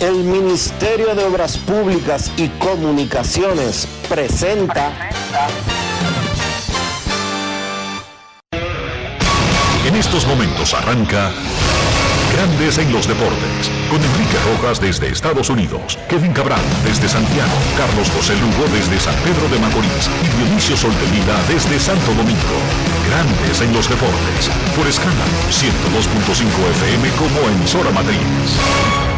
El Ministerio de Obras Públicas y Comunicaciones presenta. En estos momentos arranca Grandes en los Deportes, con Enrique Rojas desde Estados Unidos, Kevin Cabral desde Santiago, Carlos José Lugo desde San Pedro de Macorís y Dionisio Solterida desde Santo Domingo. Grandes en los Deportes, por escala 102.5 FM como emisora matriz.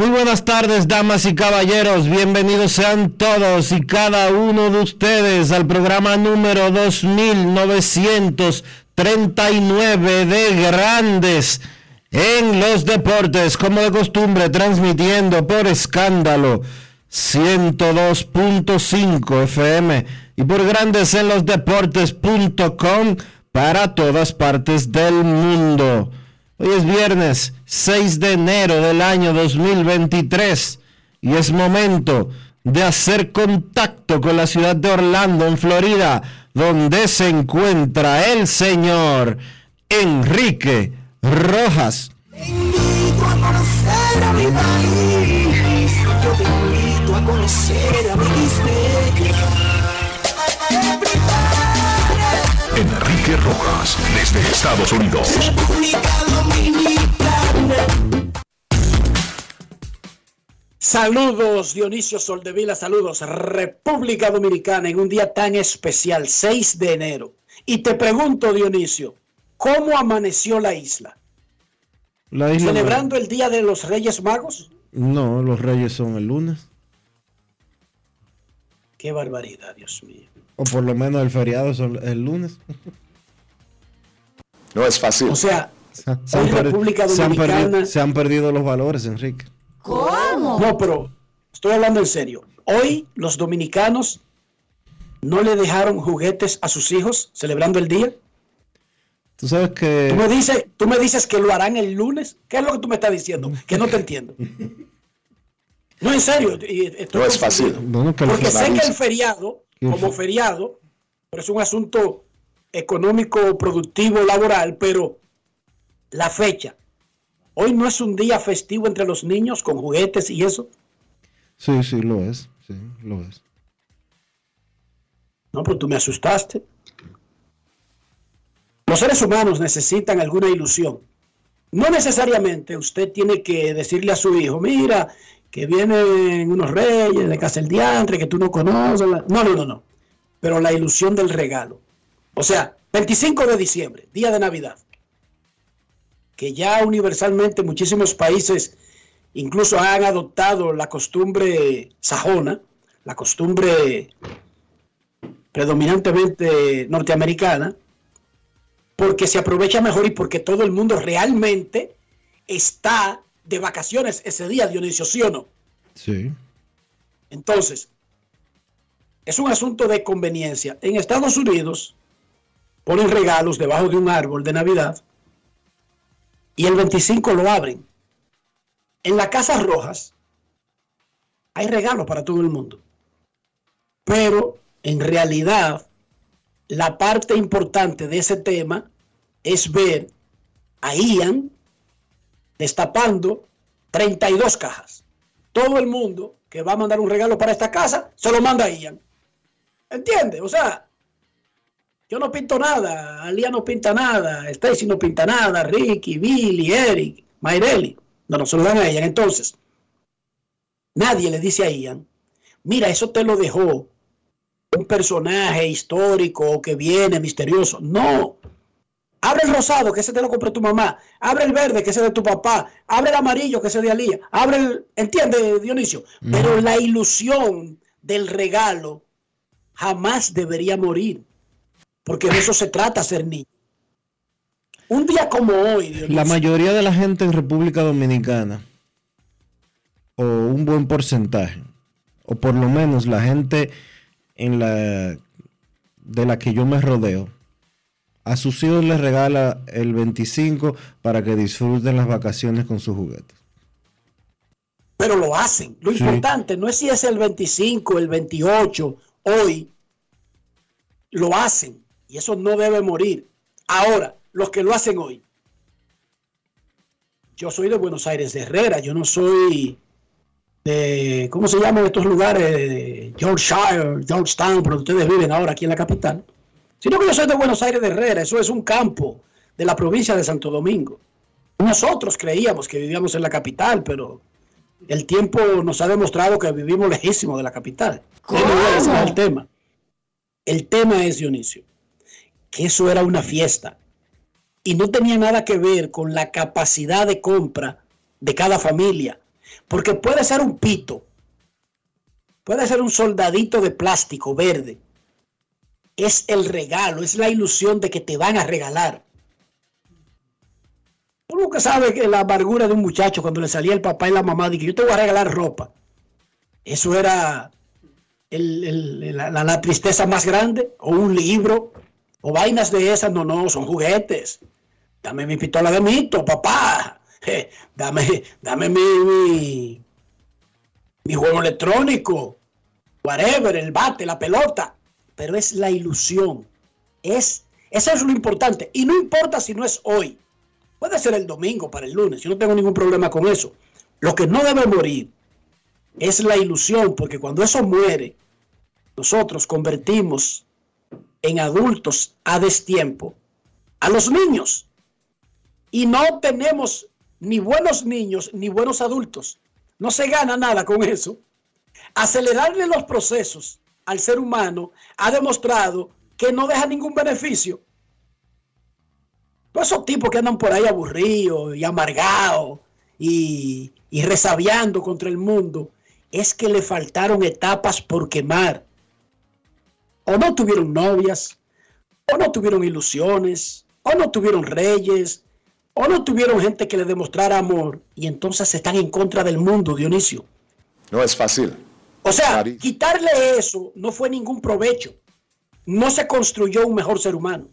Muy buenas tardes, damas y caballeros. Bienvenidos sean todos y cada uno de ustedes al programa número 2939 de Grandes en los deportes, como de costumbre, transmitiendo por escándalo 102.5 FM y por grandes en los deportes.com para todas partes del mundo. Hoy es viernes 6 de enero del año 2023 y es momento de hacer contacto con la ciudad de Orlando, en Florida, donde se encuentra el señor Enrique Rojas. Enrique Rojas, desde Estados Unidos. Saludos Dionisio Soldevila, saludos República Dominicana en un día tan especial, 6 de enero. Y te pregunto Dionisio, ¿Cómo amaneció la isla? ¿Celebrando el Día de los Reyes Magos? No, los Reyes son el lunes. Qué barbaridad, Dios mío. O por lo menos el feriado es el lunes. No es fácil. O sea, se, han, República Dominicana... se han perdido los valores, Enrique. ¿Cómo? No, pero estoy hablando en serio. Hoy los dominicanos no le dejaron juguetes a sus hijos celebrando el día. Tú sabes que. Tú me, dices, tú me dices que lo harán el lunes. ¿Qué es lo que tú me estás diciendo? Que no te entiendo. No, en serio. no es fácil. Porque sé que el feriado, como feriado, es un asunto económico, productivo, laboral, pero la fecha. Hoy no es un día festivo entre los niños con juguetes y eso. Sí, sí, lo es. Sí, lo es. No, pero tú me asustaste. Los seres humanos necesitan alguna ilusión. No necesariamente usted tiene que decirle a su hijo, mira, que vienen unos reyes de casa del diantre que tú no conoces. No, no, no, no. Pero la ilusión del regalo. O sea, 25 de diciembre, día de Navidad. Que ya universalmente muchísimos países incluso han adoptado la costumbre sajona, la costumbre predominantemente norteamericana, porque se aprovecha mejor y porque todo el mundo realmente está de vacaciones ese día, Dionisio, ¿sí o no? Sí. Entonces, es un asunto de conveniencia. En Estados Unidos ponen regalos debajo de un árbol de Navidad y el 25 lo abren. En la Casa Rojas hay regalos para todo el mundo. Pero en realidad la parte importante de ese tema es ver a Ian destapando 32 cajas. Todo el mundo que va a mandar un regalo para esta casa se lo manda a Ian. ¿Entiende? O sea, yo no pinto nada, Alía no pinta nada, Stacy no pinta nada, Ricky, Billy, Eric, Mayreli. No, no se lo dan a Ian. Entonces, nadie le dice a Ian, mira, eso te lo dejó un personaje histórico que viene misterioso. No. Abre el rosado, que ese te lo compró tu mamá. Abre el verde, que ese de tu papá. Abre el amarillo, que ese de Alía. Abre el. ¿Entiende, Dionisio? Pero la ilusión del regalo jamás debería morir. Porque de eso se trata ser niño. Un día como hoy. La mayoría de la gente en República Dominicana, o un buen porcentaje, o por lo menos la gente en la de la que yo me rodeo, a sus hijos les regala el 25 para que disfruten las vacaciones con sus juguetes. Pero lo hacen. Lo importante no es si es el 25, el 28, hoy. Lo hacen. Y eso no debe morir. Ahora, los que lo hacen hoy. Yo soy de Buenos Aires de Herrera. Yo no soy de, ¿cómo se llaman estos lugares? Yorkshire, Georgetown, pero ustedes viven ahora aquí en la capital. Sino que yo soy de Buenos Aires de Herrera, eso es un campo de la provincia de Santo Domingo. Nosotros creíamos que vivíamos en la capital, pero el tiempo nos ha demostrado que vivimos lejísimo de la capital. Ese es el tema. El tema es, Dionisio, que eso era una fiesta y no tenía nada que ver con la capacidad de compra de cada familia porque puede ser un pito, puede ser un soldadito de plástico verde. Es el regalo, es la ilusión de que te van a regalar. Uno que sabe que la amargura de un muchacho cuando le salía el papá y la mamá de que yo te voy a regalar ropa. Eso era la, la, tristeza más grande, o un libro, o vainas de esas. No, no, son juguetes. Dame mi pistola de mito, papá. dame, dame mi, mi, juego electrónico, whatever, el bate, la pelota. Pero es la ilusión. Es, eso es lo importante. Y no importa si no es hoy. Puede ser el domingo para el lunes. Yo no tengo ningún problema con eso. Lo que no debe morir es la ilusión, porque cuando eso muere, nosotros convertimos en adultos a destiempo a los niños. Y no tenemos ni buenos niños ni buenos adultos. No se gana nada con eso. Acelerarle los procesos al ser humano ha demostrado que no deja ningún beneficio. Todos esos tipos que andan por ahí aburridos y amargados y resabiando contra el mundo, es que le faltaron etapas por quemar. O no tuvieron novias, o no tuvieron ilusiones, o no tuvieron reyes, o no tuvieron gente que le demostrara amor y entonces están en contra del mundo, Dionisio. No es fácil. O sea, quitarle eso no fue ningún provecho. No se construyó un mejor ser humano.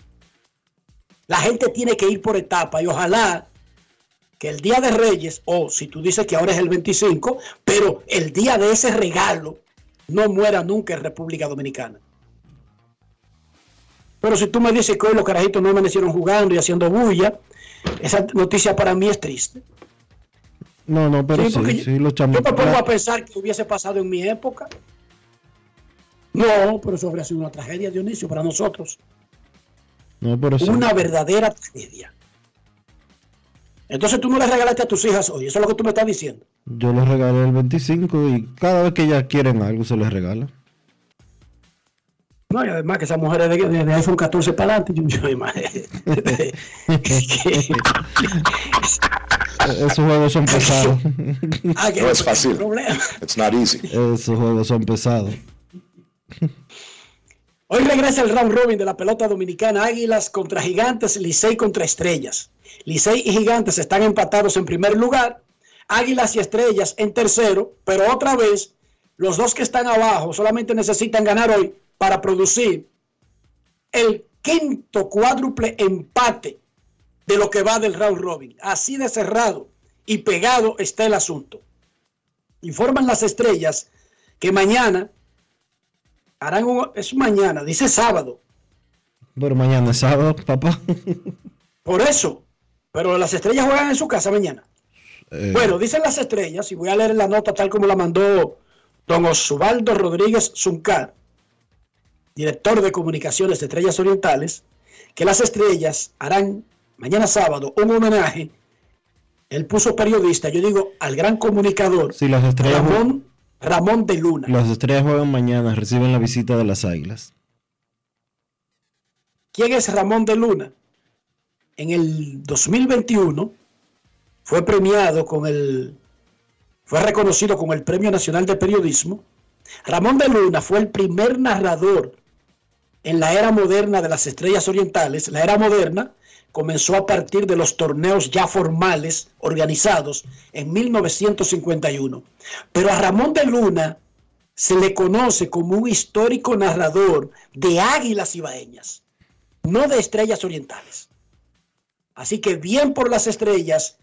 La gente tiene que ir por etapa y ojalá que el día de Reyes, o si tú dices que ahora es el 25, pero el día de ese regalo no muera nunca en República Dominicana. Pero si tú me dices que hoy los carajitos no amanecieron jugando y haciendo bulla, esa noticia para mí es triste. No, no, pero sí, sí, yo, los Yo me pongo a pensar que hubiese pasado en mi época. No, pero eso habría sido una tragedia, Dionisio, para nosotros. No, pero sí. Una verdadera tragedia. Entonces tú no le regalaste a tus hijas hoy, eso es lo que tú me estás diciendo. Yo les regalé el 25 y cada vez que ellas quieren algo se les regala. No, y además que esas mujeres de, de, iPhone 14 para adelante, yo, yo Esos juegos son pesados. Ah, no es fácil. It's not easy. Esos juegos son pesados. Hoy regresa el round robin de la pelota dominicana. Águilas contra Gigantes, Licey contra Estrellas. Licey y Gigantes están empatados en primer lugar. Águilas y Estrellas en tercero. Pero otra vez, los dos que están abajo solamente necesitan ganar hoy para producir el quinto cuádruple empate de lo que va del round robin. Así de cerrado y pegado está el asunto. Informan las estrellas que mañana harán un, es mañana, dice sábado. Pero mañana es sábado, papá. Por eso, pero las estrellas juegan en su casa mañana. Eh. Bueno, dicen las estrellas, y voy a leer la nota tal como la mandó don Osvaldo Rodríguez Zuncar director de comunicaciones de Estrellas Orientales, que las estrellas harán mañana sábado un homenaje Él puso periodista, yo digo al gran comunicador sí, las estrellas Ramón, Ramón de Luna. Las estrellas juegan mañana, reciben la visita de las águilas. ¿Quién es Ramón de Luna? En el 2021 fue premiado con el, fue reconocido con el Premio Nacional de Periodismo. Ramón de Luna fue el primer narrador en la era moderna de las estrellas orientales. La era moderna comenzó a partir de los torneos ya formales organizados en 1951. Pero a Ramón de Luna se le conoce como un histórico narrador de águilas ibaeñas, no de estrellas orientales. Así que bien por las estrellas,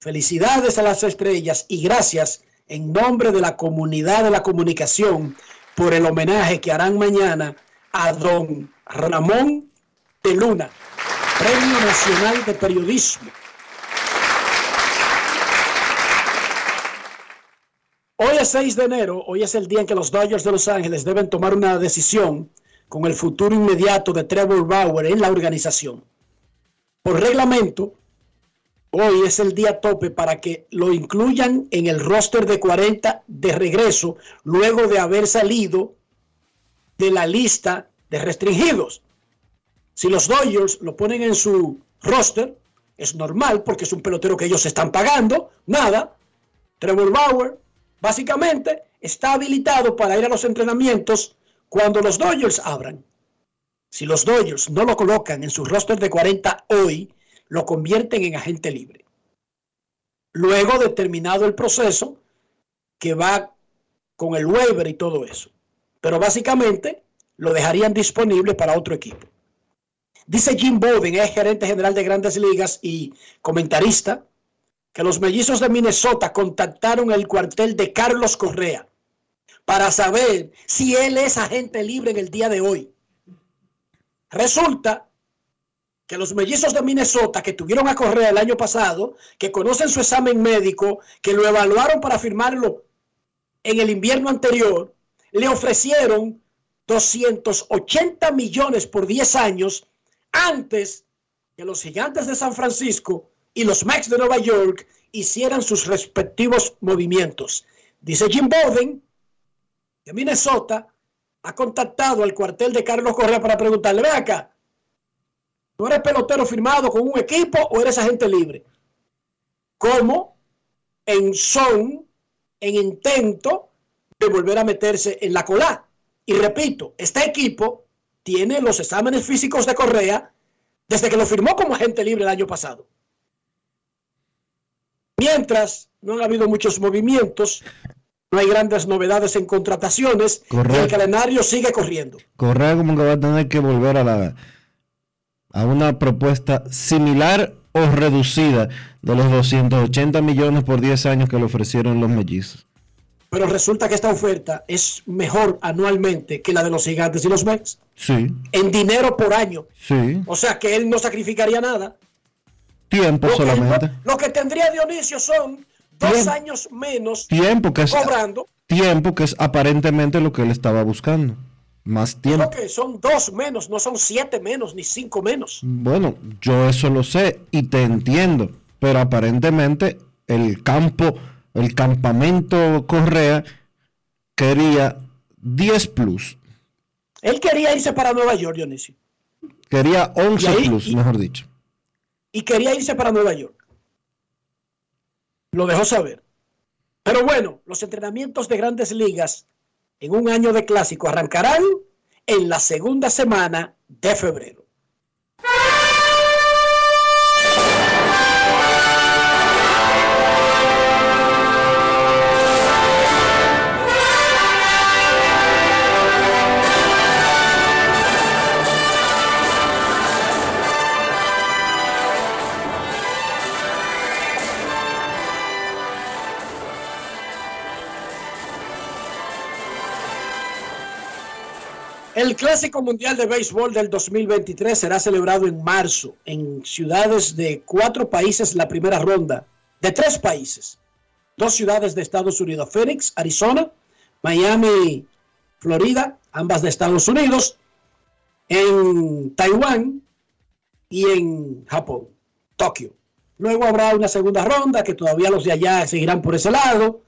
felicidades a las estrellas y gracias en nombre de la comunidad de la comunicación por el homenaje que harán mañana a don Ramón de Luna, Premio Nacional de Periodismo. Hoy es 6 de enero, hoy es el día en que los Dodgers de Los Ángeles deben tomar una decisión con el futuro inmediato de Trevor Bauer en la organización. Por reglamento, hoy es el día tope para que lo incluyan en el roster de 40 de regreso luego de haber salido de la lista de restringidos. Si los Dodgers lo ponen en su roster, es normal porque es un pelotero que ellos están pagando, nada. Trevor Bauer básicamente está habilitado para ir a los entrenamientos cuando los Dodgers abran. Si los Dodgers no lo colocan en su roster de 40 hoy, lo convierten en agente libre. Luego de terminado el proceso que va con el waiver y todo eso. Pero básicamente lo dejarían disponible para otro equipo. Dice Jim Bowden, es gerente general de grandes ligas y comentarista, que los mellizos de Minnesota contactaron el cuartel de Carlos Correa para saber si él es agente libre en el día de hoy. Resulta que los mellizos de Minnesota que tuvieron a Correa el año pasado, que conocen su examen médico, que lo evaluaron para firmarlo en el invierno anterior, le ofrecieron 280 millones por 10 años antes que los gigantes de San Francisco y los Max de Nueva York hicieran sus respectivos movimientos. Dice Jim Bowden, de Minnesota, ha contactado al cuartel de Carlos Correa para preguntarle, ve acá, ¿tú eres pelotero firmado con un equipo o eres agente libre? ¿Cómo? En son, en intento de volver a meterse en la cola. Y repito, este equipo tiene los exámenes físicos de Correa desde que lo firmó como agente libre el año pasado. Mientras no han habido muchos movimientos, no hay grandes novedades en contrataciones y el calendario sigue corriendo. Correa como que va a tener que volver a la a una propuesta similar o reducida de los 280 millones por 10 años que le ofrecieron los mellizos. Pero resulta que esta oferta es mejor anualmente que la de los gigantes y los Mets. Sí. En dinero por año. Sí. O sea que él no sacrificaría nada. Tiempo solamente. lo que tendría Dionisio son dos años menos tiempo que es, cobrando. Tiempo que es aparentemente lo que él estaba buscando. Más tiempo. que son dos menos, no son siete menos ni cinco menos. Bueno, yo eso lo sé y te entiendo. Pero aparentemente el campo el campamento Correa quería 10 plus. Él quería irse para Nueva York, Dionisio. Quería 11 plus, mejor dicho. Y quería irse para Nueva York. Lo dejó saber. Pero bueno, los entrenamientos de grandes ligas en un año de clásico arrancarán en la segunda semana de febrero. El Clásico Mundial de Béisbol del 2023 será celebrado en marzo en ciudades de cuatro países la primera ronda, de tres países. Dos ciudades de Estados Unidos, Phoenix, Arizona, Miami, Florida, ambas de Estados Unidos, en Taiwán y en Japón, Tokio. Luego habrá una segunda ronda que todavía los de allá seguirán por ese lado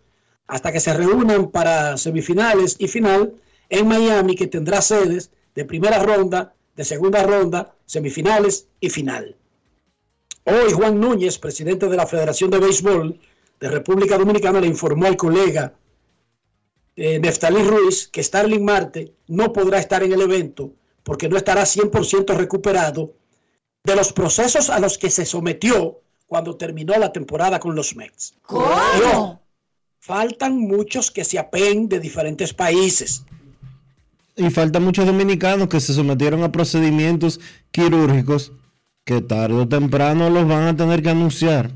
hasta que se reúnan para semifinales y final en Miami que tendrá sedes de primera ronda, de segunda ronda, semifinales y final. Hoy Juan Núñez, presidente de la Federación de Béisbol de República Dominicana, le informó al colega eh, Neftalí Ruiz que Starling Marte no podrá estar en el evento porque no estará 100% recuperado de los procesos a los que se sometió cuando terminó la temporada con los Mets. ¿Cómo? faltan muchos que se apeen de diferentes países. Y faltan muchos dominicanos que se sometieron a procedimientos quirúrgicos que tarde o temprano los van a tener que anunciar.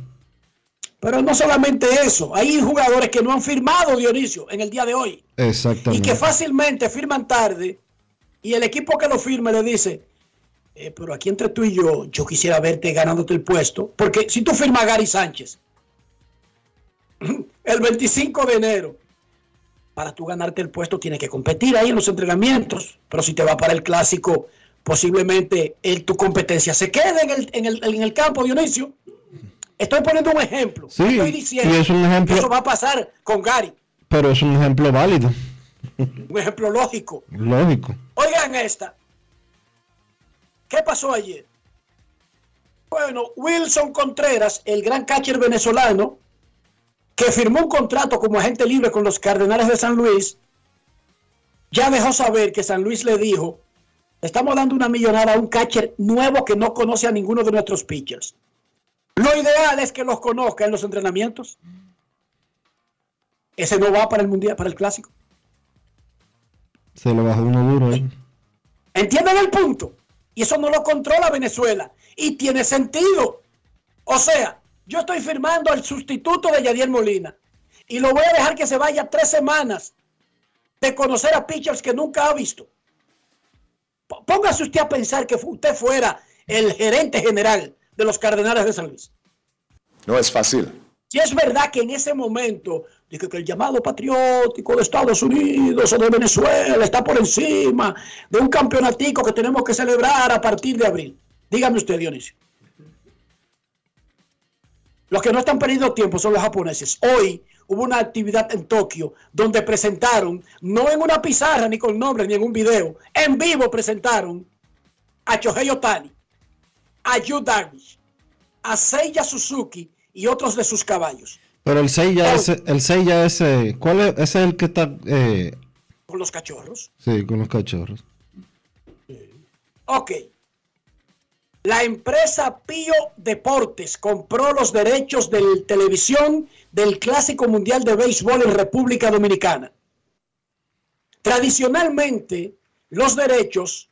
Pero no solamente eso, hay jugadores que no han firmado, Dionisio, en el día de hoy. Exactamente. Y que fácilmente firman tarde y el equipo que lo firme le dice, eh, pero aquí entre tú y yo, yo quisiera verte ganándote el puesto, porque si tú firmas a Gary Sánchez el 25 de enero, para tú ganarte el puesto tienes que competir ahí en los entrenamientos, pero si te va para el clásico, posiblemente el, tu competencia se quede en el, en el, en el campo, Dionisio. Estoy poniendo un ejemplo. Sí, Estoy diciendo y es un ejemplo- que eso va a pasar con Gary. Pero es un ejemplo válido, Un ejemplo lógico. lógico. Oigan esta. ¿Qué pasó ayer? Bueno, Wilson Contreras, el gran catcher venezolano, que firmó un contrato como agente libre con los Cardenales de San Luis, ya dejó saber que San Luis le dijo, "Le estamos dando una millonada a un catcher nuevo que no conoce a ninguno de nuestros pitchers. Lo ideal es que los conozca en los entrenamientos. Ese no va para el mundial, para el clásico. Se lo bajó uno duro ahí. ¿Entienden el punto? Y eso no lo controla Venezuela. Y tiene sentido. O sea, yo estoy firmando al sustituto de Yadier Molina. Y lo voy a dejar que se vaya tres semanas de conocer a pitchers que nunca ha visto. Póngase usted a pensar que usted fuera el gerente general de los Cardenales de San Luis. No es fácil. Si es verdad que en ese momento dije que el llamado patriótico de Estados Unidos o de Venezuela está por encima de un campeonatico que tenemos que celebrar a partir de abril. Dígame usted, Dionisio. Los que no están perdiendo tiempo son los japoneses. Hoy hubo una actividad en Tokio donde presentaron, no en una pizarra ni con nombres ni en un video, en vivo presentaron a Shohei Otani, a Yu Darvish, a Seiya Suzuki y otros de sus caballos. Pero el 6 ya Oh. ese, el 6 ya ese, ¿cuál es? Ese es el que está, eh, con los cachorros. sí, con los cachorros. Ok. La empresa Pío Deportes compró los derechos de televisión del Clásico Mundial de Béisbol en República Dominicana. Tradicionalmente, los derechos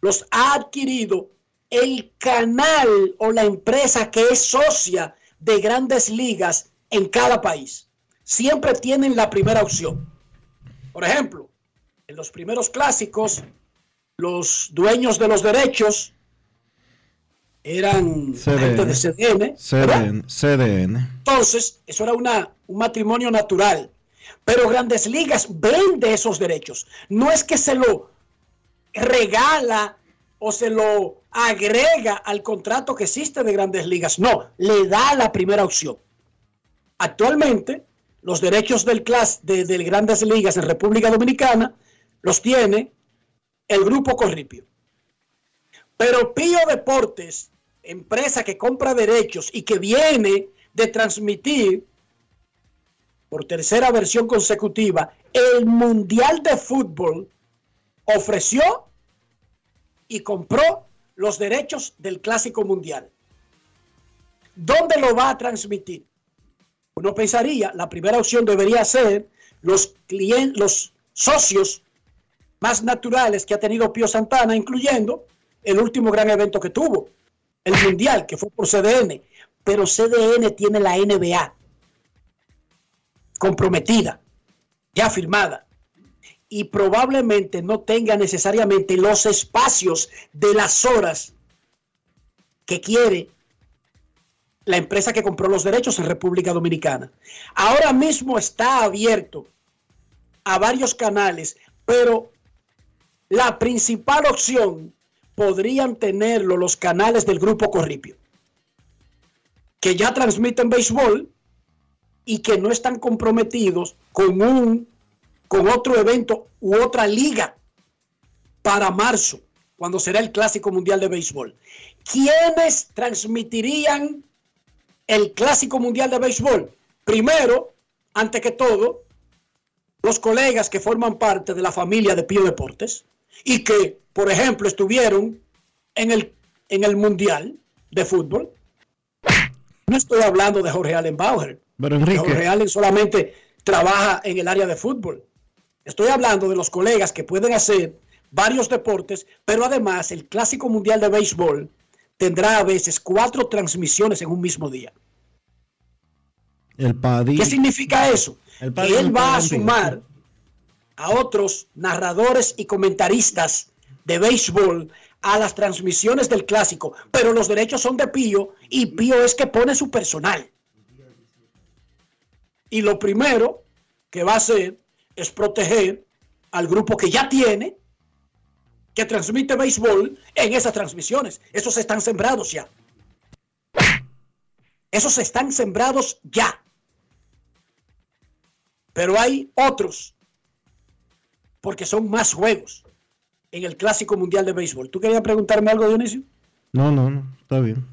los ha adquirido el canal o la empresa que es socia de grandes ligas en cada país. Siempre tienen la primera opción. Por ejemplo, en los primeros clásicos, los dueños de los derechos eran gente de. CDN, CDN. Entonces, eso era una, un matrimonio natural. Pero Grandes Ligas vende esos derechos. No es que se lo regala o se lo agrega al contrato que existe de Grandes Ligas. No, le da la primera opción. Actualmente, los derechos del class de, de Grandes Ligas en República Dominicana los tiene el grupo Corripio. Pero Pío Deportes, empresa que compra derechos y que viene de transmitir por tercera versión consecutiva el Mundial de Fútbol, ofreció y compró los derechos del Clásico Mundial. ¿Dónde lo va a transmitir? Uno pensaría, la primera opción debería ser los, clien- los socios más naturales que ha tenido Pío Santana, incluyendo el último gran evento que tuvo, el Mundial, que fue por CDN. Pero CDN tiene la NBA comprometida, ya firmada, y probablemente no tenga necesariamente los espacios de las horas que quiere la empresa que compró los derechos en República Dominicana. Ahora mismo está abierto a varios canales, pero la principal opción podrían tenerlo los canales del grupo Corripio. que ya transmiten béisbol y que no están comprometidos con un con otro evento u otra liga para marzo, cuando será el Clásico Mundial de Béisbol. ¿Quiénes transmitirían el Clásico Mundial de Béisbol? Primero, ante que todo, los colegas que forman parte de la familia de Pío Deportes y que, por ejemplo, estuvieron en el, en el Mundial de Fútbol. No estoy hablando de Jorge Allen Bauer. Pero Enrique, Jorge Allen solamente trabaja en el área de fútbol. Estoy hablando de los colegas que pueden hacer varios deportes, pero además el Clásico Mundial de Béisbol tendrá a veces cuatro transmisiones en un mismo día. el. ¿Qué significa eso? El Que él va a sumar a otros narradores y comentaristas de béisbol a las transmisiones del clásico, pero los derechos son de Pío y Pío es que pone su personal. Y lo primero que va a hacer es proteger al grupo que ya tiene, que transmite béisbol en esas transmisiones. Esos están sembrados ya. Esos están sembrados ya. Pero hay otros, porque son más juegos en el Clásico Mundial de Béisbol. ¿Tú querías preguntarme algo, Dionisio? No, no, no, está bien.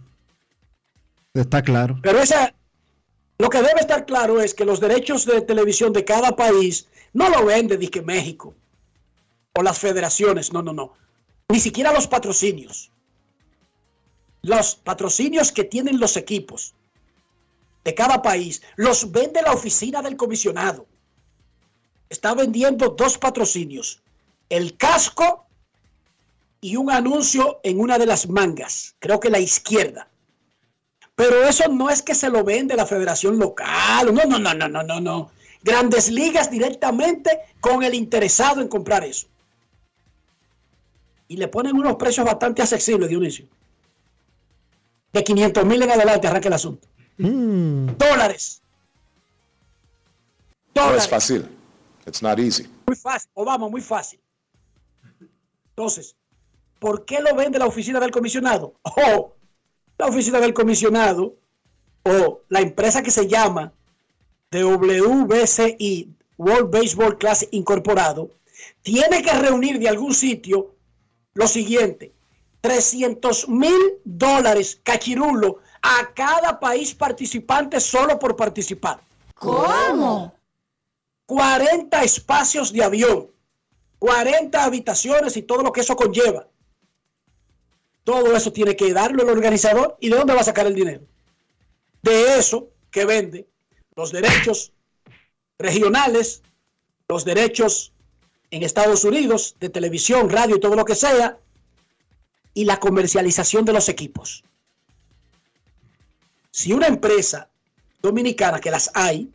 Está claro. Pero esa, lo que debe estar claro es que los derechos de televisión de cada país no lo vende disque México o las federaciones, no, no, no. Ni siquiera los patrocinios. Los patrocinios que tienen los equipos de cada país los vende la oficina del comisionado. Está vendiendo dos patrocinios, el casco y un anuncio en una de las mangas, creo que la izquierda. Pero eso no es que se lo vende la federación local. No, no, no, no, no, no, no. Grandes ligas directamente con el interesado en comprar eso. Y le ponen unos precios bastante accesibles, Dionisio. De 500 mil en adelante arranca el asunto. Mm, Dólares. No Dólares. es fácil. It's not easy. Muy fácil, Obama, muy fácil. Entonces, ¿por qué lo vende la oficina del comisionado? Oh, la oficina del comisionado o la empresa que se llama WBCI, World Baseball Classic Incorporado, tiene que reunir de algún sitio lo siguiente, 300 mil dólares cachirulo a cada país participante solo por participar. ¿Cómo? 40 espacios de avión, 40 habitaciones y todo lo que eso conlleva. Todo eso tiene que darlo el organizador. ¿Y de dónde va a sacar el dinero? De eso que vende los derechos regionales, los derechos en Estados Unidos de televisión, radio y todo lo que sea, y la comercialización de los equipos. Si una empresa dominicana, que las hay,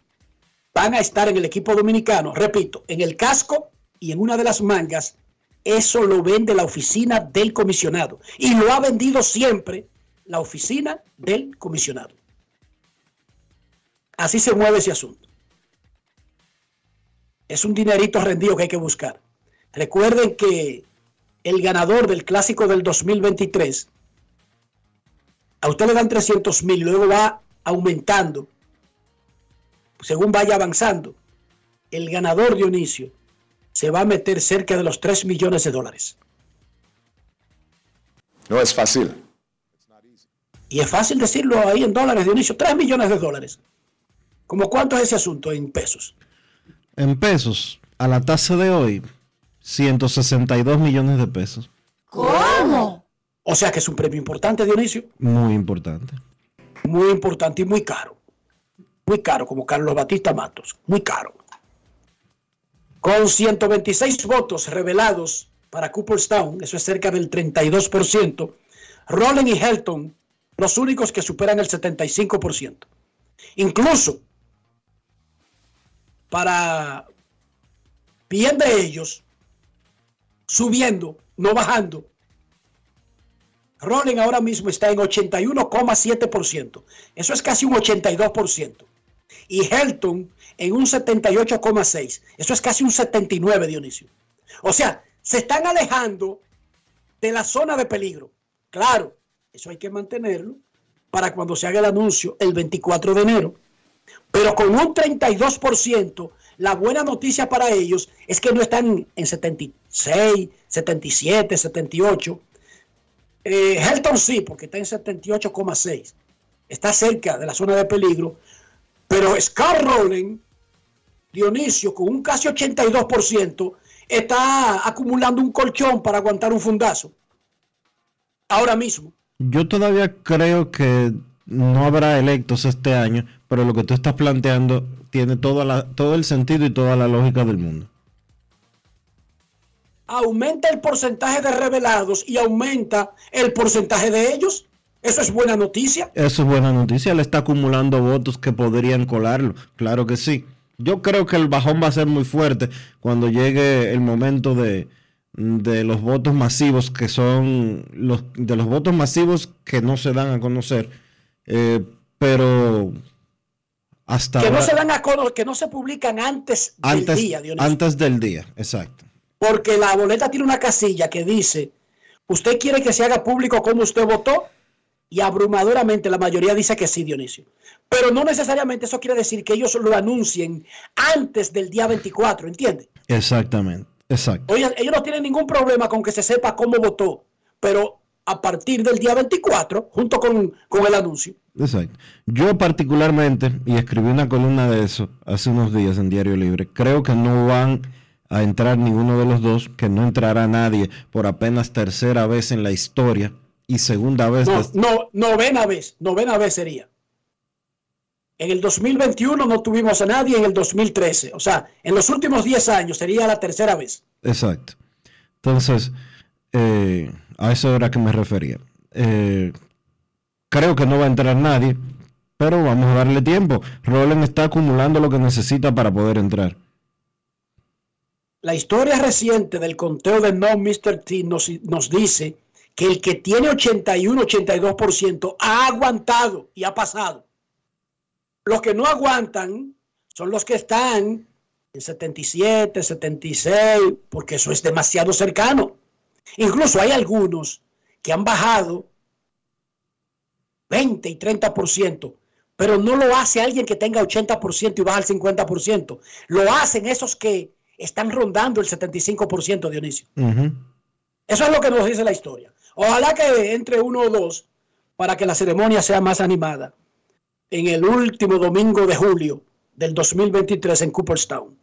van a estar en el equipo dominicano, repito, en el casco y en una de las mangas, eso lo vende la oficina del comisionado. Y lo ha vendido siempre la oficina del comisionado. Así se mueve ese asunto. Es un dinerito rendido que hay que buscar. Recuerden que el ganador del clásico del 2023, a usted le dan 300 mil luego va aumentando según vaya avanzando. El ganador Dionisio se va a meter cerca de los 3 millones de dólares. No es fácil. Y es fácil decirlo ahí en dólares, Dionisio, 3 millones de dólares. ¿Cómo cuánto es ese asunto en pesos? en pesos, a la tasa de hoy, 162 millones de pesos. ¿Cómo? O sea que es un premio importante, Dionisio. Muy importante. Muy importante y muy caro. Muy caro, como Carlos Batista Matos. Muy caro. Con 126 votos revelados para Cooperstown, eso es cerca del 32%, Rolling y Helton, los únicos que superan el 75%. Incluso, para bien de ellos, subiendo, no bajando, Rolling ahora mismo está en 81,7%. Eso es casi un 82%. Y Helton en un 78,6%. Eso es casi un 79%, Dionisio. O sea, se están alejando de la zona de peligro. Claro, eso hay que mantenerlo para cuando se haga el anuncio el 24 de enero. Pero con un 32%, la buena noticia para ellos es que no están en 76, 77, 78. Eh, Helton sí, porque está en 78,6. Está cerca de la zona de peligro. Pero Scar Rowling, Dionisio, con un casi 82%, está acumulando un colchón para aguantar un fundazo. Ahora mismo. Yo todavía creo que no habrá electos este año, pero lo que tú estás planteando tiene toda la, todo el sentido y toda la lógica del mundo. Aumenta el porcentaje de revelados y aumenta el porcentaje de ellos. Eso es buena noticia. Eso es buena noticia. Le está acumulando votos que podrían colarlo. Claro que sí. Yo creo que el bajón va a ser muy fuerte cuando llegue el momento de, de los votos masivos que son los de los votos masivos que no se dan a conocer eh, pero hasta que no se dan a conocer que no se publican antes, antes del día Dionisio. antes del día exacto porque la boleta tiene una casilla que dice usted quiere que se haga público cómo usted votó y abrumadoramente la mayoría dice que sí Dionisio pero no necesariamente eso quiere decir que ellos lo anuncien antes del día 24 ¿entiende? exactamente Exacto. Oye, ellos no tienen ningún problema con que se sepa cómo votó, pero a partir del día 24, junto con, con, el anuncio. Exacto. Yo particularmente, y escribí una columna de eso hace unos días en Diario Libre, creo que no van a entrar ninguno de los dos, que no entrará nadie por apenas tercera vez en la historia y segunda vez. No, no novena vez, novena vez sería. En el 2021 no tuvimos a nadie, en el 2013. O sea, en los últimos 10 años sería la tercera vez. Exacto. Entonces, eh, a eso era que me refería. Eh, creo que no va a entrar nadie, pero vamos a darle tiempo. Roland está acumulando lo que necesita para poder entrar. La historia reciente del conteo de No Mr. T nos, nos dice que el que tiene 81-82% ha aguantado y ha pasado. Los que no aguantan son los que están en 77, 76, porque eso es demasiado cercano. Incluso hay algunos que han bajado 20 y 30%, pero no lo hace alguien que tenga 80% y baja al 50%. Lo hacen esos que están rondando el 75%, Dionisio. Eso es lo que nos dice la historia. Ojalá que entre uno o dos para que la ceremonia sea más animada en el último domingo de julio del 2023 en Cooperstown.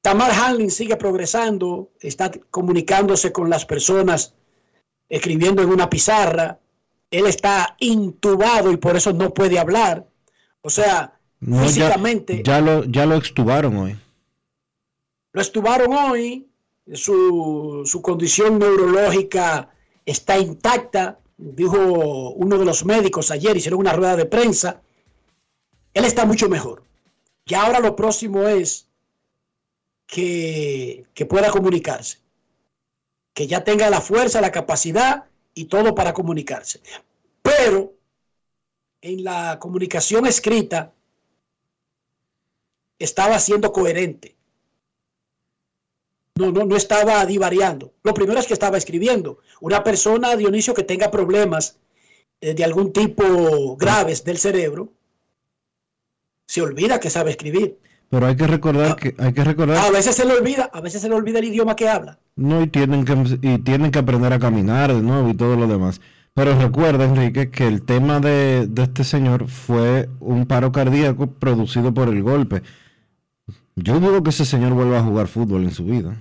Tamar Hanlin sigue progresando, está comunicándose con las personas, escribiendo en una pizarra. Él está intubado y por eso no puede hablar. O sea, físicamente. Ya, lo, ya lo extubaron hoy. Lo extubaron hoy. Su, su condición neurológica está intacta dijo uno de los médicos ayer, hicieron una rueda de prensa, él está mucho mejor. Y ahora lo próximo es que, que pueda comunicarse, que ya tenga la fuerza, la capacidad y todo para comunicarse. Pero en la comunicación escrita estaba siendo coherente. No, no, no estaba divariando. Lo primero es que estaba escribiendo. Una persona, Dionisio, que tenga problemas eh, de algún tipo graves del cerebro, se olvida que sabe escribir. Pero hay que recordar ah, que hay que recordar. A veces se le olvida, a veces se le olvida el idioma que habla. No, y tienen que, y tienen que aprender a caminar de nuevo y todo lo demás. Pero recuerda, Enrique, que el tema de, de este señor fue un paro cardíaco producido por el golpe. Yo dudo que ese señor vuelva a jugar fútbol en su vida.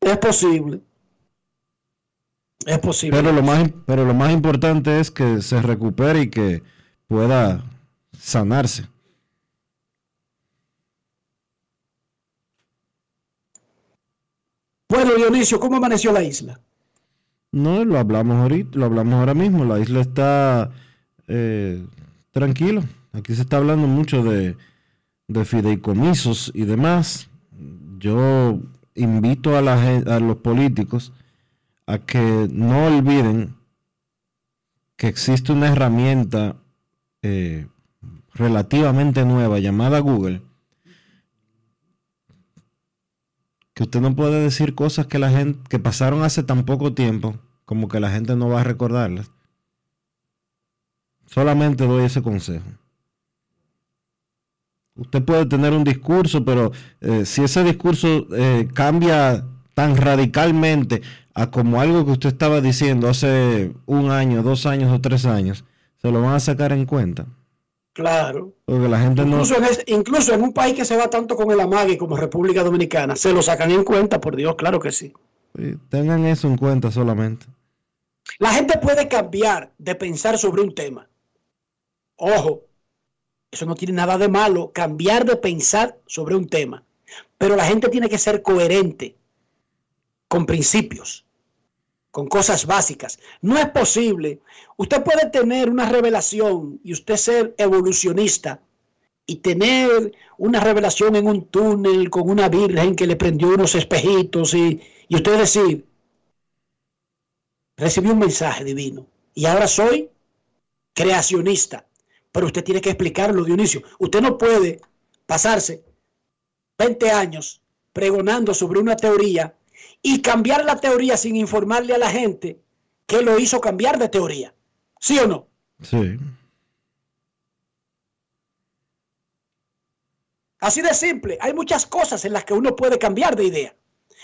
Es posible. Es posible. Pero lo más, pero lo más importante es que se recupere y que pueda sanarse. Bueno, Dionisio, ¿cómo amaneció la isla? No, lo hablamos ahorita, lo hablamos ahora mismo. La isla está eh, tranquilo. Aquí se está hablando mucho de, de fideicomisos y demás. Yo invito a, la, los políticos a que no olviden que existe una herramienta eh, relativamente nueva llamada Google que usted no puede decir cosas que la gente que pasaron hace tan poco tiempo como que la gente no va a recordarlas. Solamente doy ese consejo. Usted puede tener un discurso, pero eh, si ese discurso eh, cambia tan radicalmente a como algo que usted estaba diciendo hace un año, dos años o tres años, se lo van a sacar en cuenta. Claro. Porque la gente incluso no... En incluso en un país que se va tanto con el amague como República Dominicana, se lo sacan en cuenta, por Dios, claro que sí. Tengan eso en cuenta solamente. La gente puede cambiar de pensar sobre un tema. Ojo, eso no tiene nada de malo, cambiar de pensar sobre un tema. Pero la gente tiene que ser coherente con principios, con cosas básicas. No es posible. Usted puede tener una revelación y usted ser evolucionista y tener una revelación en un túnel con una virgen que le prendió unos espejitos y, y usted decir, recibí un mensaje divino y ahora soy creacionista. Pero usted tiene que explicarlo, Dionisio. Usted no puede pasarse 20 años pregonando sobre una teoría y cambiar la teoría sin informarle a la gente que lo hizo cambiar de teoría. ¿Sí o no? Sí. Así de simple. Hay muchas cosas en las que uno puede cambiar de idea.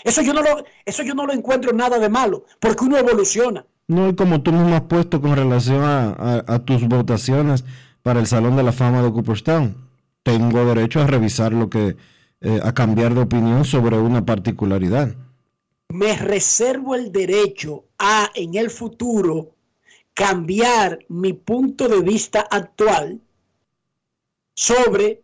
Eso yo no lo, eso yo no lo encuentro nada de malo, porque uno evoluciona. No, y como tú mismo has puesto con relación a, tus votaciones para el Salón de la Fama de Cooperstown, tengo derecho a revisar lo que, eh, a cambiar de opinión sobre una particularidad. Me reservo el derecho a, en el futuro, cambiar mi punto de vista actual sobre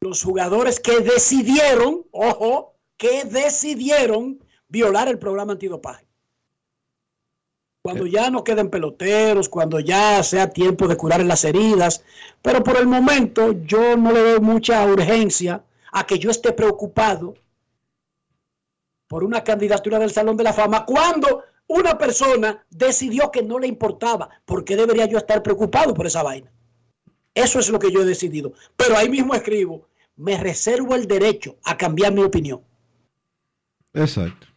los jugadores que decidieron, ojo, que decidieron violar el programa antidopaje. Cuando ya no queden peloteros, cuando ya sea tiempo de curar las heridas, pero por el momento yo no le doy mucha urgencia a que yo esté preocupado por una candidatura del Salón de la Fama cuando una persona decidió que no le importaba. ¿Por qué debería yo estar preocupado por esa vaina? Eso es lo que yo he decidido. Pero ahí mismo escribo, me reservo el derecho a cambiar mi opinión. Exacto.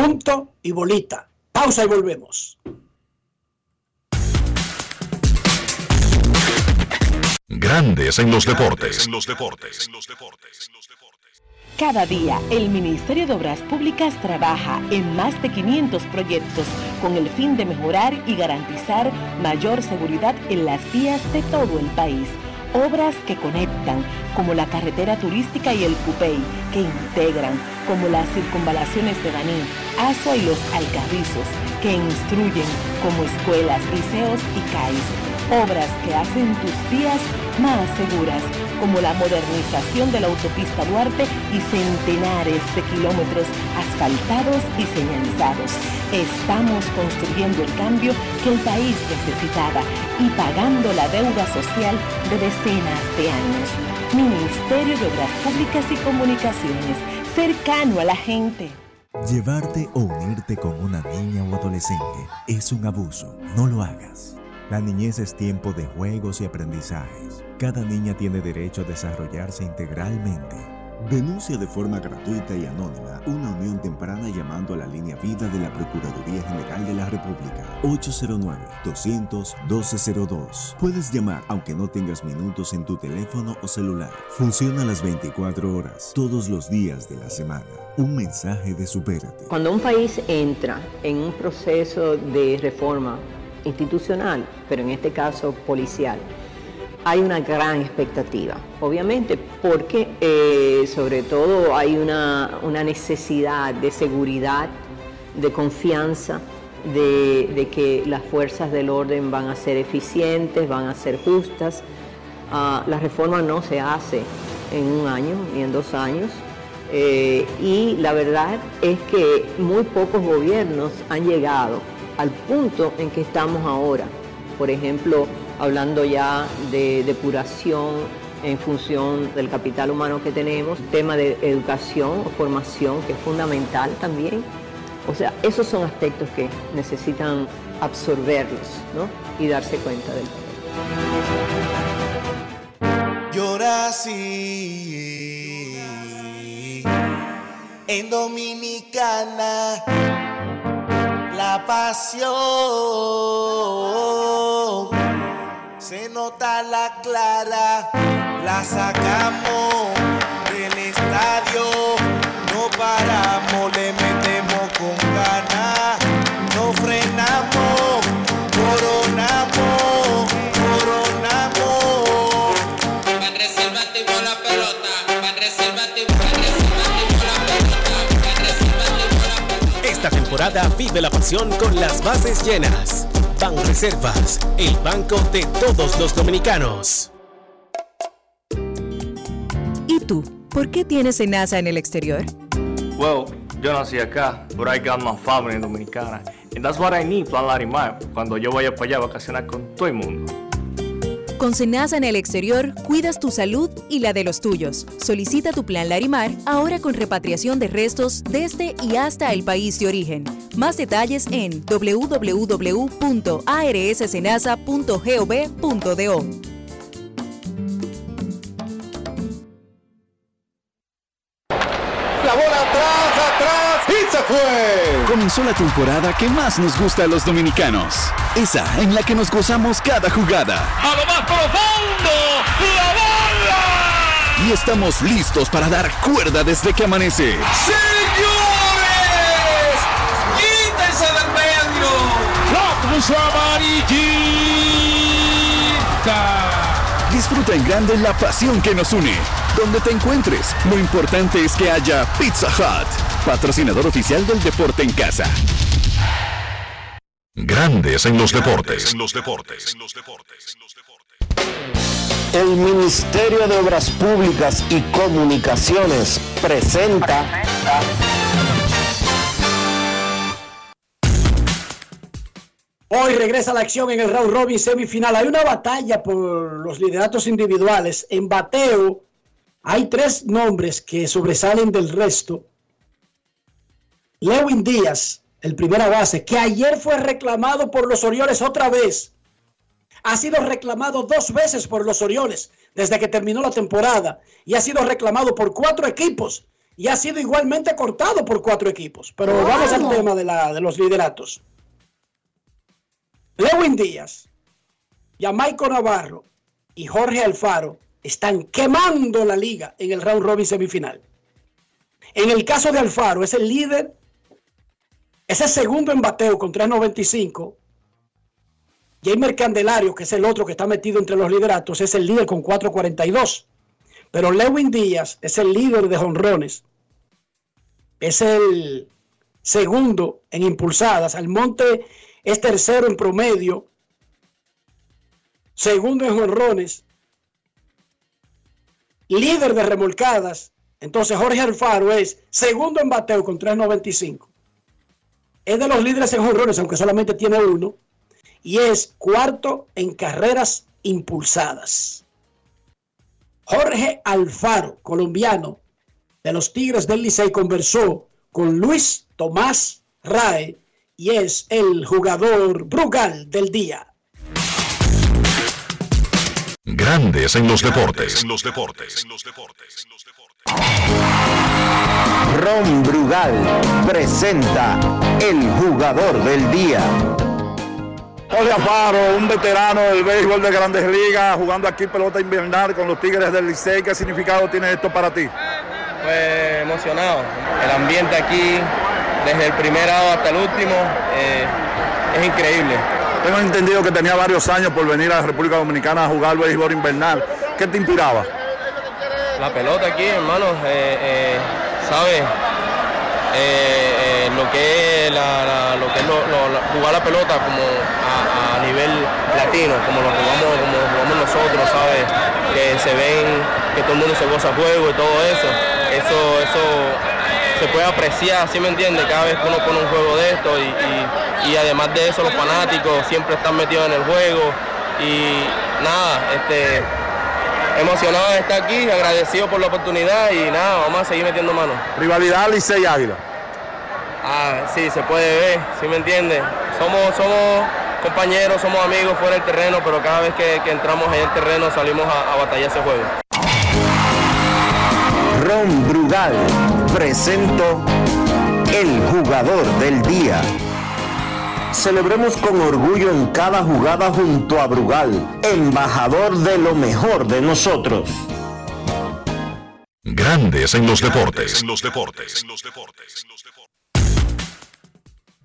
Punto y bolita. Pausa y volvemos. Grandes en los deportes. En los deportes. Cada día, el Ministerio de Obras Públicas trabaja en más de 500 proyectos con el fin de mejorar y garantizar mayor seguridad en las vías de todo el país obras que conectan, como la carretera turística y el Cupey, que integran, como las circunvalaciones de Baní, Asua y los Alcarrizos, que instruyen, como escuelas, liceos y CAIS obras que hacen tus días más seguras, como la modernización de la autopista Duarte y centenares de kilómetros asfaltados y señalizados. Estamos construyendo el cambio que el país necesitaba y pagando la deuda social de decenas de años. Ministerio de Obras Públicas y Comunicaciones, cercano a la gente. Llevarte o unirte con una niña o adolescente es un abuso. No lo hagas. La niñez es tiempo de juegos y aprendizajes. Cada niña tiene derecho a desarrollarse integralmente. Denuncia de forma gratuita y anónima una unión temprana llamando a la línea vida de la Procuraduría General de la República 809-200-1202. Puedes llamar aunque no tengas minutos en tu teléfono o celular. Funciona las 24 horas, todos los días de la semana. Un mensaje de supérate. Cuando un país entra en un proceso de reforma institucional, pero en este caso policial, hay una gran expectativa, obviamente, porque eh, sobre todo hay una, necesidad de seguridad, de confianza, de, que las fuerzas del orden van a ser eficientes, van a ser justas. Ah, la reforma no se hace en un año ni en dos años. Eh, y la verdad es que muy pocos gobiernos han llegado al punto en que estamos ahora. Por ejemplo, hablando ya de depuración en función del capital humano que tenemos, tema de educación o formación que es fundamental también. O sea, esos son aspectos que necesitan absorberlos y darse cuenta del Llora así. En Dominicana, la pasión se nota la clara, la sacamos del estadio, no paramos, le metemos con ganas, no frenamos, coronamos, coronamos. La pelota, la pelota, la pelota. Esta temporada vive la pasión con las bases llenas. Ban Reservas, el banco de todos los dominicanos. ¿Y tú? ¿Por qué tienes enaza en el exterior? Well, yo nací acá, but I got my family dominicana. And that's what I need, Plan Larimar, cuando yo vaya para allá a vacacionar con todo el mundo. Con Senasa en el exterior, cuidas tu salud y la de los tuyos. Solicita tu plan Larimar ahora con repatriación de restos desde y hasta el país de origen. Más detalles en www.arssenasa.gov.do. Comenzó la temporada que más nos gusta a los dominicanos. Esa en la que nos gozamos cada jugada. A lo más profundo, la bola. Y estamos listos para dar cuerda desde que amanece. ¡Señores! ¡Quítense del medio! ¡La puso amarillita! Disfruta en grande la pasión que nos une. Donde te encuentres, lo importante es que haya Pizza Hut, patrocinador oficial del deporte en casa. Grandes en los deportes. En los deportes. El Ministerio de Obras Públicas y Comunicaciones presenta Hoy regresa la acción en el round robin semifinal. Hay una batalla por los lideratos individuales. En bateo hay tres nombres que sobresalen del resto. Lewin Díaz, el primera base, que ayer fue reclamado por los Orioles otra vez. Ha sido reclamado dos veces por los Orioles desde que terminó la temporada y ha sido reclamado por cuatro equipos y ha sido igualmente cortado por cuatro equipos. Pero vamos al tema de, la, de los lideratos. Lewin Díaz, Jamaico Navarro y Jorge Alfaro están quemando la liga en el round robin semifinal. En el caso de Alfaro, es el líder, es el segundo en bateo con 3.95. Jamer Candelario, que es el otro que está metido entre los lideratos, es el líder con 4.42. Pero Lewin Díaz es el líder de jonrones. Es el segundo en impulsadas. Almonte es tercero en promedio, segundo en jonrones, líder de remolcadas. Entonces Jorge Alfaro es segundo en bateo con 3.95. Es de los líderes en jonrones, aunque solamente tiene uno. Y es cuarto en carreras impulsadas. Jorge Alfaro, colombiano de los Tigres del Licey, conversó con Luis Tomás Rae y es el jugador Brugal del día. Grandes en los deportes. En los deportes. Ron Brugal presenta el jugador del día. Jorge Afaro, un veterano del béisbol de Grandes Ligas, jugando aquí pelota invernal con los Tigres del Licey. ¿Qué significado tiene esto para ti? Pues emocionado. El ambiente aquí, desde el primer lado hasta el último, eh, es increíble. Tengo entendido que tenía varios años por venir a la República Dominicana a jugar béisbol invernal. ¿Qué te inspiraba? La pelota aquí, hermano, eh, eh, ¿sabes? Eh, lo que es, lo que es jugar la pelota como a, nivel latino, como lo jugamos, como jugamos nosotros, ¿sabes? Que se ven, que todo el mundo se goza juego y todo eso. Eso, eso se puede apreciar, ¿sí me entiende? Cada vez que uno pone un juego de esto y, y, además de eso los fanáticos siempre están metidos en el juego y nada, este, emocionado de estar aquí, agradecido por la oportunidad y nada, vamos a seguir metiendo mano. Rivalidad Licey Águila. Ah, sí, se puede ver, ¿sí me entiende? Somos, somos compañeros, somos amigos fuera del terreno, pero cada vez que, que entramos en el terreno salimos a, a batallar ese juego. Ron Brugal presento el jugador del día. Celebremos con orgullo en cada jugada junto a Brugal, embajador de lo mejor de nosotros. Grandes en los deportes. los deportes.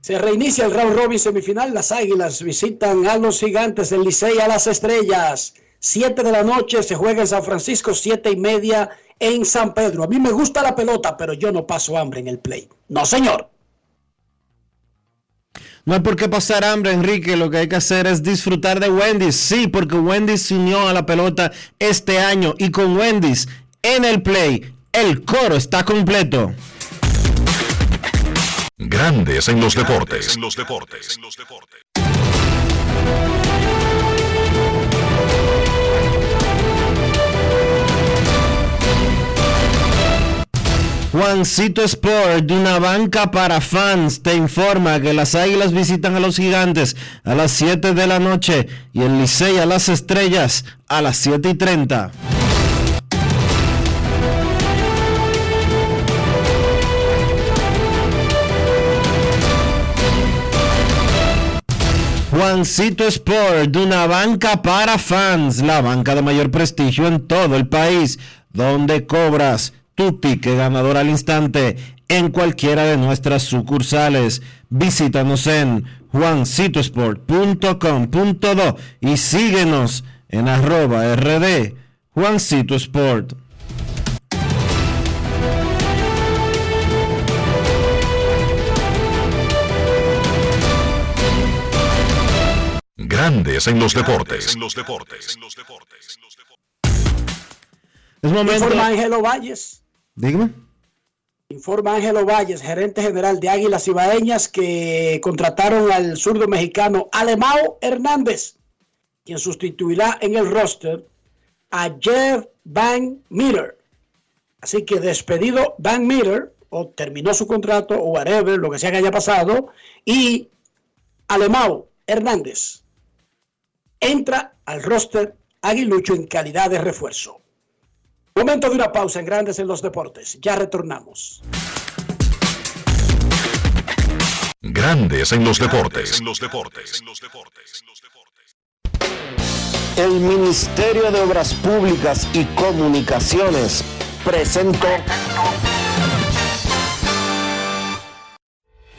Se reinicia el round robin semifinal. Las Águilas visitan a los gigantes del Licey a las estrellas. Siete de la noche se juega en San Francisco, siete y media en San Pedro. A mí me gusta la pelota, pero yo no paso hambre en el play. No, señor. No hay por qué pasar hambre, Enrique. Lo que hay que hacer es disfrutar de Wendy's. Sí, porque Wendy's se unió a la pelota este año y con Wendy's en el play, el coro está completo. Grandes en los deportes. En los deportes. Juancito Sport, de una banca para fans, te informa que las Águilas visitan a los Gigantes a las 7 de la noche y el Licey a las Estrellas a las 7 y 30. Juancito Sport, de una banca para fans, la banca de mayor prestigio en todo el país, donde cobras tu ticket ganador al instante en cualquiera de nuestras sucursales. Visítanos en juancitosport.com.do y síguenos en arroba rd Juancito Sport. Grandes en los deportes. En los deportes. Es momento. Informa Ángelo Valles. Dígame. Informa Ángelo Valles, gerente general de Águilas Ibaeñas, que contrataron al zurdo mexicano Alemao Hernández, quien sustituirá en el roster a Jeff Van Meter. Así que despedido Van Meter, o terminó su contrato, o whatever, lo que sea que haya pasado, y Alemao Hernández entra al roster aguilucho en calidad de refuerzo. Momento de una pausa en Grandes en los Deportes. Ya retornamos. Grandes en los deportes. En los deportes. El Ministerio de Obras Públicas y Comunicaciones presentó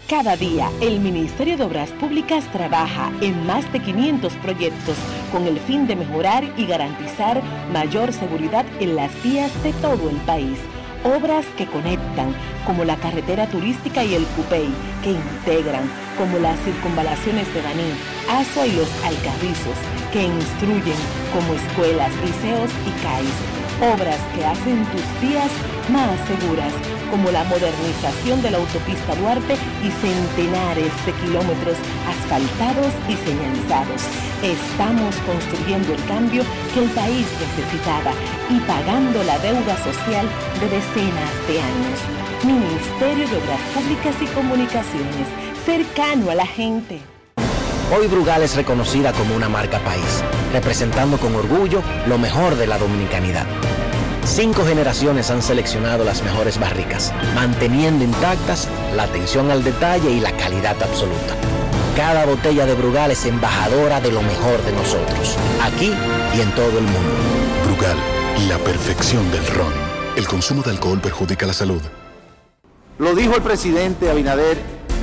Cada día, el Ministerio de Obras Públicas trabaja en más de 500 proyectos con el fin de mejorar y garantizar mayor seguridad en las vías de todo el país. Obras que conectan, como la carretera turística y el Cupey, que integran, como las circunvalaciones de Baní, Asua y los Alcarrizos, que instruyen, como escuelas, liceos y CAIS obras que hacen tus días más seguras, como la modernización de la autopista Duarte y centenares de kilómetros asfaltados y señalizados. Estamos construyendo el cambio que el país necesitaba y pagando la deuda social de decenas de años. Ministerio de Obras Públicas y Comunicaciones, cercano a la gente. Hoy Brugal es reconocida como una marca país, representando con orgullo lo mejor de la dominicanidad. Cinco generaciones han seleccionado las mejores barricas, manteniendo intactas la atención al detalle y la calidad absoluta. Cada botella de Brugal es embajadora de lo mejor de nosotros, aquí y en todo el mundo. Brugal, la perfección del ron. El consumo de alcohol perjudica la salud. Lo dijo el presidente Abinader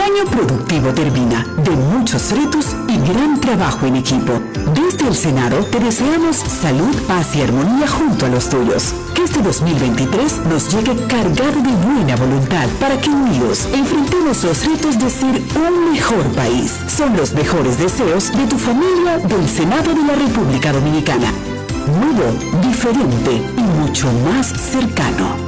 año productivo termina, de muchos retos y gran trabajo en equipo. Desde el Senado te deseamos salud, paz y armonía junto a los tuyos. Que este 2023 nos llegue cargado de buena voluntad para que unidos enfrentemos los retos de ser un mejor país. Son los mejores deseos de tu familia del Senado de la República Dominicana. Nuevo, diferente y mucho más cercano.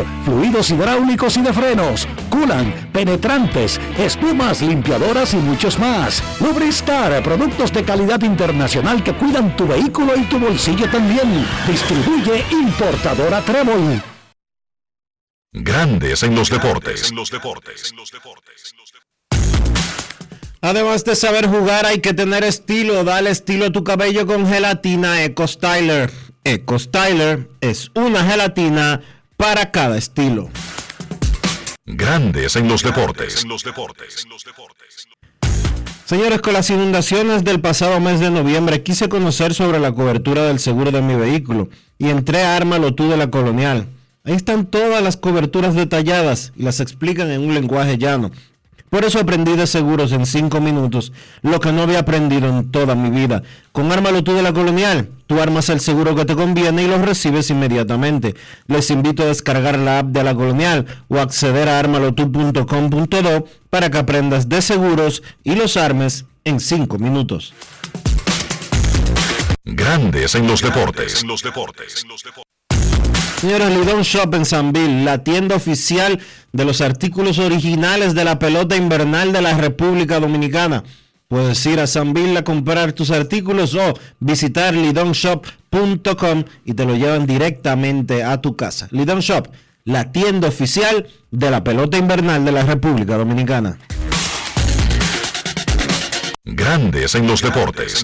fluidos hidráulicos y de frenos, culan, penetrantes, espumas, limpiadoras y muchos más. Lubristar, productos de calidad internacional que cuidan tu vehículo y tu bolsillo también. Distribuye importadora Trébol. Grandes en los deportes. Además de saber jugar, hay que tener estilo. Dale estilo a tu cabello con gelatina Eco Styler. Eco Styler es una gelatina para cada estilo. Grandes en los deportes. Señores, con las inundaciones del pasado mes de noviembre quise conocer sobre la cobertura del seguro de mi vehículo y entré a Ármalo tú de la Colonial. Ahí están todas las coberturas detalladas y las explican en un lenguaje llano por eso aprendí de seguros en cinco minutos lo que no había aprendido en toda mi vida. Con Ármalo tú de la Colonial, tú armas el seguro que te conviene y lo recibes inmediatamente. Les invito a descargar la app de la Colonial o acceder a armalotu.com.do para que aprendas de seguros y los armes en cinco minutos. Grandes en los deportes. Señores, Lidon Shop en Sanville, la tienda oficial de los artículos originales de la pelota invernal de la República Dominicana. Puedes ir a Sanville a comprar tus artículos o visitar lidonshop.com y te lo llevan directamente a tu casa. Lidon Shop, la tienda oficial de la pelota invernal de la República Dominicana. Grandes en los deportes.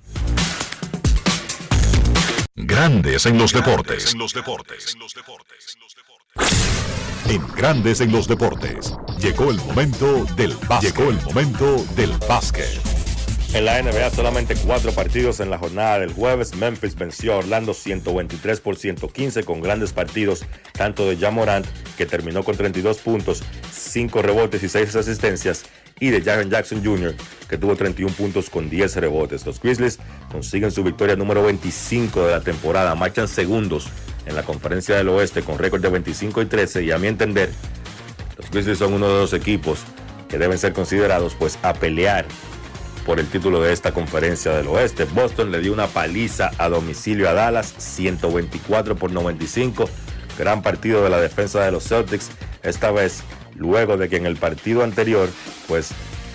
Grandes en los deportes. En Grandes en los deportes. Llegó el momento del básquet. Llegó el momento del básquet. En la NBA solamente cuatro partidos en la jornada del jueves. Memphis venció a Orlando 123 por 115 con grandes partidos tanto de Jamorant que terminó con 32 puntos, 5 rebotes y 6 asistencias y de Jaren Jackson Jr., que tuvo 31 puntos con 10 rebotes. Los Grizzlies consiguen su victoria número 25 de la temporada, marchan segundos en la conferencia del oeste con récord de 25 y 13 y a mi entender, los Grizzlies son uno de los equipos que deben ser considerados pues a pelear por el título de esta conferencia del oeste. Boston le dio una paliza a domicilio a Dallas, 124 por 95. Gran partido de la defensa de los Celtics, esta vez luego de que en el partido anterior pues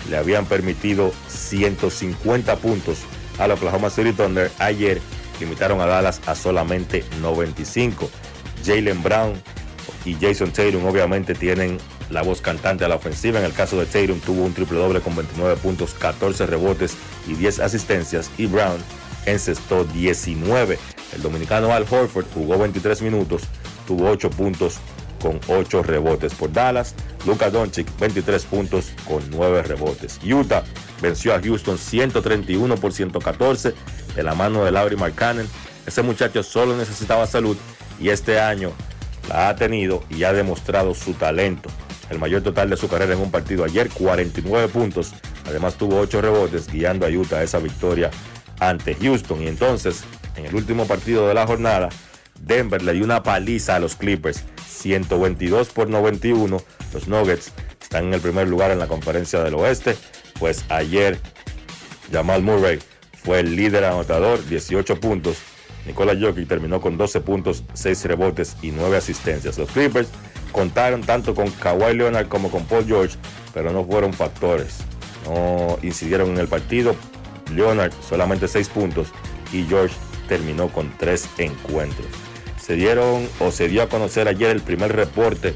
le habían permitido 150 puntos al Oklahoma City Thunder. Ayer limitaron a Dallas a solamente 95. Jalen Brown y Jason Tatum obviamente tienen la voz cantante a la ofensiva. En el caso de Tatum tuvo un triple doble con 29 puntos, 14 rebotes y 10 asistencias y Brown encestó 19. El dominicano Al Horford jugó 23 minutos, tuvo 8 puntos con 8 rebotes por Dallas. Luka Doncic 23 puntos con 9 rebotes. Utah venció a Houston 131 por 114 de la mano de Laurie Markkanen. Ese muchacho solo necesitaba salud y este año la ha tenido y ha demostrado su talento. El mayor total de su carrera en un partido ayer, 49 puntos. Además tuvo 8 rebotes guiando a Utah a esa victoria ante Houston. Y entonces, en el último partido de la jornada, Denver le dio una paliza a los Clippers 122 por 91. Los Nuggets están en el primer lugar en la conferencia del oeste. Pues ayer Jamal Murray fue el líder anotador, 18 puntos. Nikola Jokic terminó con 12 puntos, 6 rebotes y 9 asistencias. Los Clippers contaron tanto con Kawhi Leonard como con Paul George, pero no fueron factores. No incidieron en el partido. Leonard solamente 6 puntos y George terminó con 3 encuentros se dieron o se dio a conocer ayer el primer reporte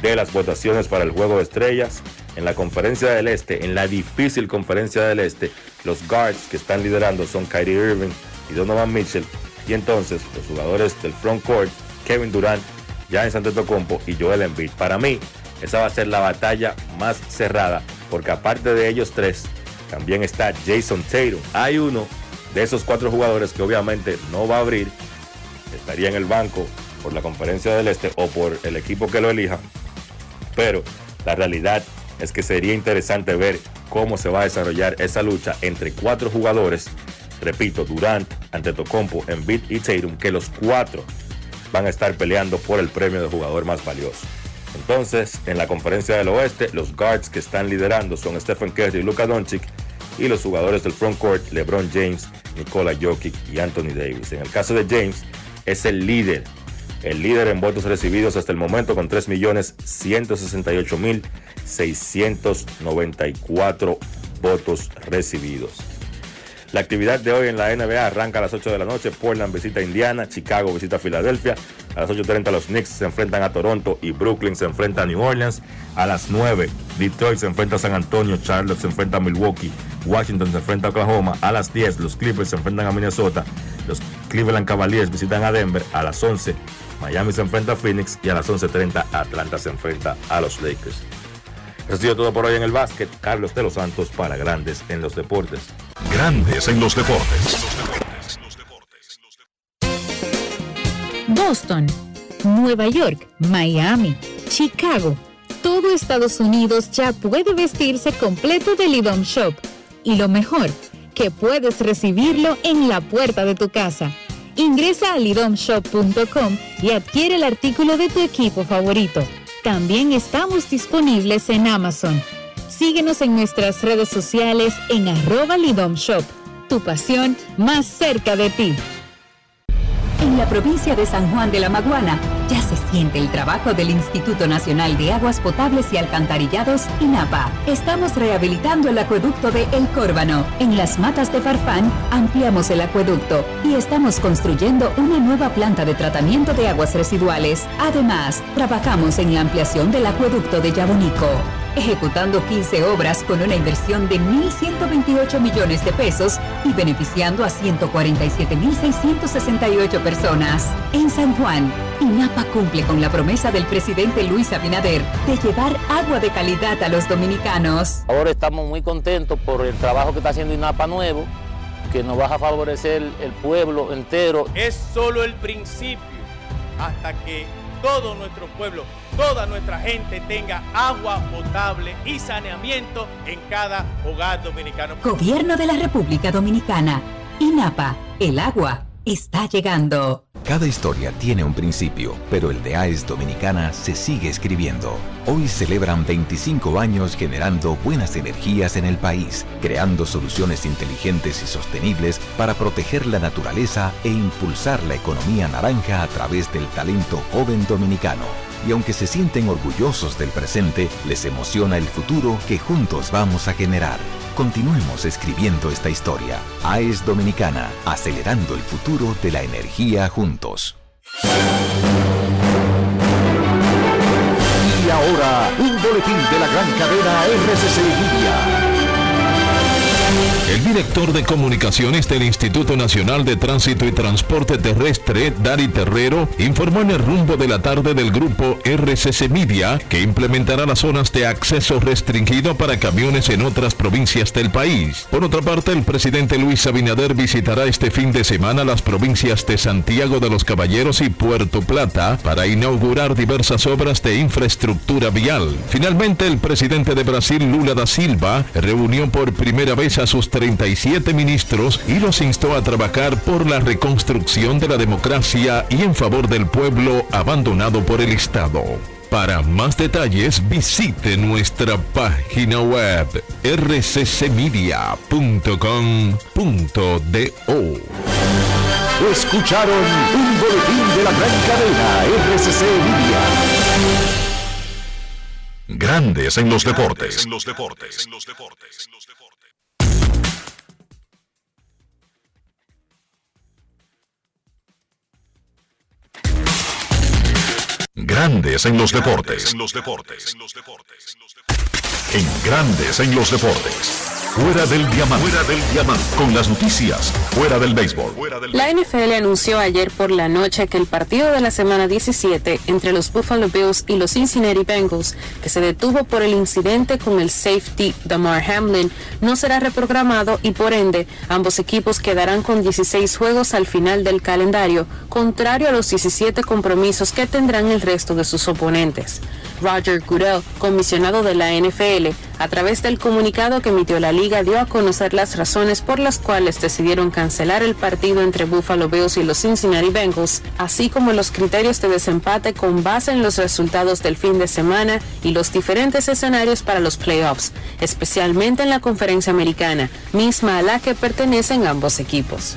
de las votaciones para el Juego de Estrellas. En la conferencia del Este, en la difícil conferencia del Este, los guards que están liderando son Kyrie Irving y Donovan Mitchell. Y entonces los jugadores del front court, Kevin Durant, Giannis Antetokounmpo y Joel Embiid. Para mí, esa va a ser la batalla más cerrada, porque aparte de ellos tres, también está Jason Tatum. Hay uno de esos cuatro jugadores que obviamente no va a abrir, estaría en el banco por la conferencia del Este o por el equipo que lo elija, pero la realidad es que sería interesante ver cómo se va a desarrollar esa lucha entre cuatro jugadores, repito, Durant, Antetokounmpo, Embiid y Tatum, que los cuatro van a estar peleando por el premio de jugador más valioso. Entonces, en la conferencia del oeste, los guards que están liderando son Stephen Curry y Luka Doncic y los jugadores del front court, LeBron James, Nikola Jokic y Anthony Davis. En el caso de James, es el líder el líder en votos recibidos hasta el momento con 3.168.694 votos recibidos. La actividad de hoy en la NBA arranca a las 8 de la noche. Portland visita Indiana, Chicago visita Filadelfia. A las 8.30 los Knicks se enfrentan a Toronto y Brooklyn se enfrenta a New Orleans. A las 9 Detroit se enfrenta a San Antonio, Charlotte se enfrenta a Milwaukee, Washington se enfrenta a Oklahoma. A las 10 los Clippers se enfrentan a Minnesota. Los Cleveland Cavaliers visitan a Denver. A las 11 Miami se enfrenta a Phoenix y a las 11.30 Atlanta se enfrenta a los Lakers. Eso ha sido todo por hoy en el básquet. Carlos de los Santos para Grandes en los Deportes. Grandes en los deportes. Boston, Nueva York, Miami, Chicago. Todo Estados Unidos ya puede vestirse completo del IDOM Shop. Y lo mejor, que puedes recibirlo en la puerta de tu casa. Ingresa a lidomshop.com y adquiere el artículo de tu equipo favorito. También estamos disponibles en Amazon. Síguenos en nuestras redes sociales en arroba lidomshop. Tu pasión más cerca de ti. En la provincia de San Juan de la Maguana ya se siente el trabajo del Instituto Nacional de Aguas Potables y Alcantarillados, INAPA. Estamos rehabilitando el acueducto de El Córbano. En las matas de Farfán ampliamos el acueducto y estamos construyendo una nueva planta de tratamiento de aguas residuales. Además, trabajamos en la ampliación del acueducto de Yabonico ejecutando 15 obras con una inversión de 1.128 millones de pesos y beneficiando a 147.668 personas. En San Juan, INAPA cumple con la promesa del presidente Luis Abinader de llevar agua de calidad a los dominicanos. Ahora estamos muy contentos por el trabajo que está haciendo INAPA nuevo, que nos va a favorecer el pueblo entero. Es solo el principio hasta que todo nuestro pueblo, toda nuestra gente tenga agua potable y saneamiento en cada hogar dominicano. Gobierno de la República Dominicana. INAPA. El agua está llegando. Cada historia tiene un principio, pero el de AES Dominicana se sigue escribiendo. Hoy celebran 25 años generando buenas energías en el país, creando soluciones inteligentes y sostenibles para proteger la naturaleza e impulsar la economía naranja a través del talento joven dominicano. Y aunque se sienten orgullosos del presente, les emociona el futuro que juntos vamos a generar. Continuemos escribiendo esta historia. AES Dominicana, acelerando el futuro de la energía juntos. Y ahora, un boletín de la gran cadena RCC Media. El director de comunicaciones del Instituto Nacional de Tránsito y Transporte Terrestre, Dari Terrero, informó en el rumbo de la tarde del grupo RCC Media que implementará las zonas de acceso restringido para camiones en otras provincias del país. Por otra parte, el presidente Luis Abinader visitará este fin de semana las provincias de Santiago de los Caballeros y Puerto Plata para inaugurar diversas obras de infraestructura vial. Finalmente, el presidente de Brasil, Lula da Silva, reunió por primera vez a sus 37 ministros y los instó a trabajar por la reconstrucción de la democracia y en favor del pueblo abandonado por el Estado. Para más detalles visite nuestra página web rccmedia.com.do. Escucharon un boletín de la gran cadena RCC Media. Grandes en los deportes. En los deportes. Grandes en los deportes. En Grandes en los deportes. Fuera del diamante. Fuera del diamante. Con las noticias. Fuera del béisbol. La NFL anunció ayer por la noche que el partido de la semana 17 entre los Buffalo Bills y los Cincinnati Bengals, que se detuvo por el incidente con el safety Damar Hamlin, no será reprogramado y por ende ambos equipos quedarán con 16 juegos al final del calendario, contrario a los 17 compromisos que tendrán el resto de sus oponentes. Roger Goodell, comisionado de la NFL, a través del comunicado que emitió la liga dio a conocer las razones por las cuales decidieron cancelar el partido entre Buffalo Bills y los Cincinnati Bengals, así como los criterios de desempate con base en los resultados del fin de semana y los diferentes escenarios para los playoffs, especialmente en la conferencia americana, misma a la que pertenecen ambos equipos.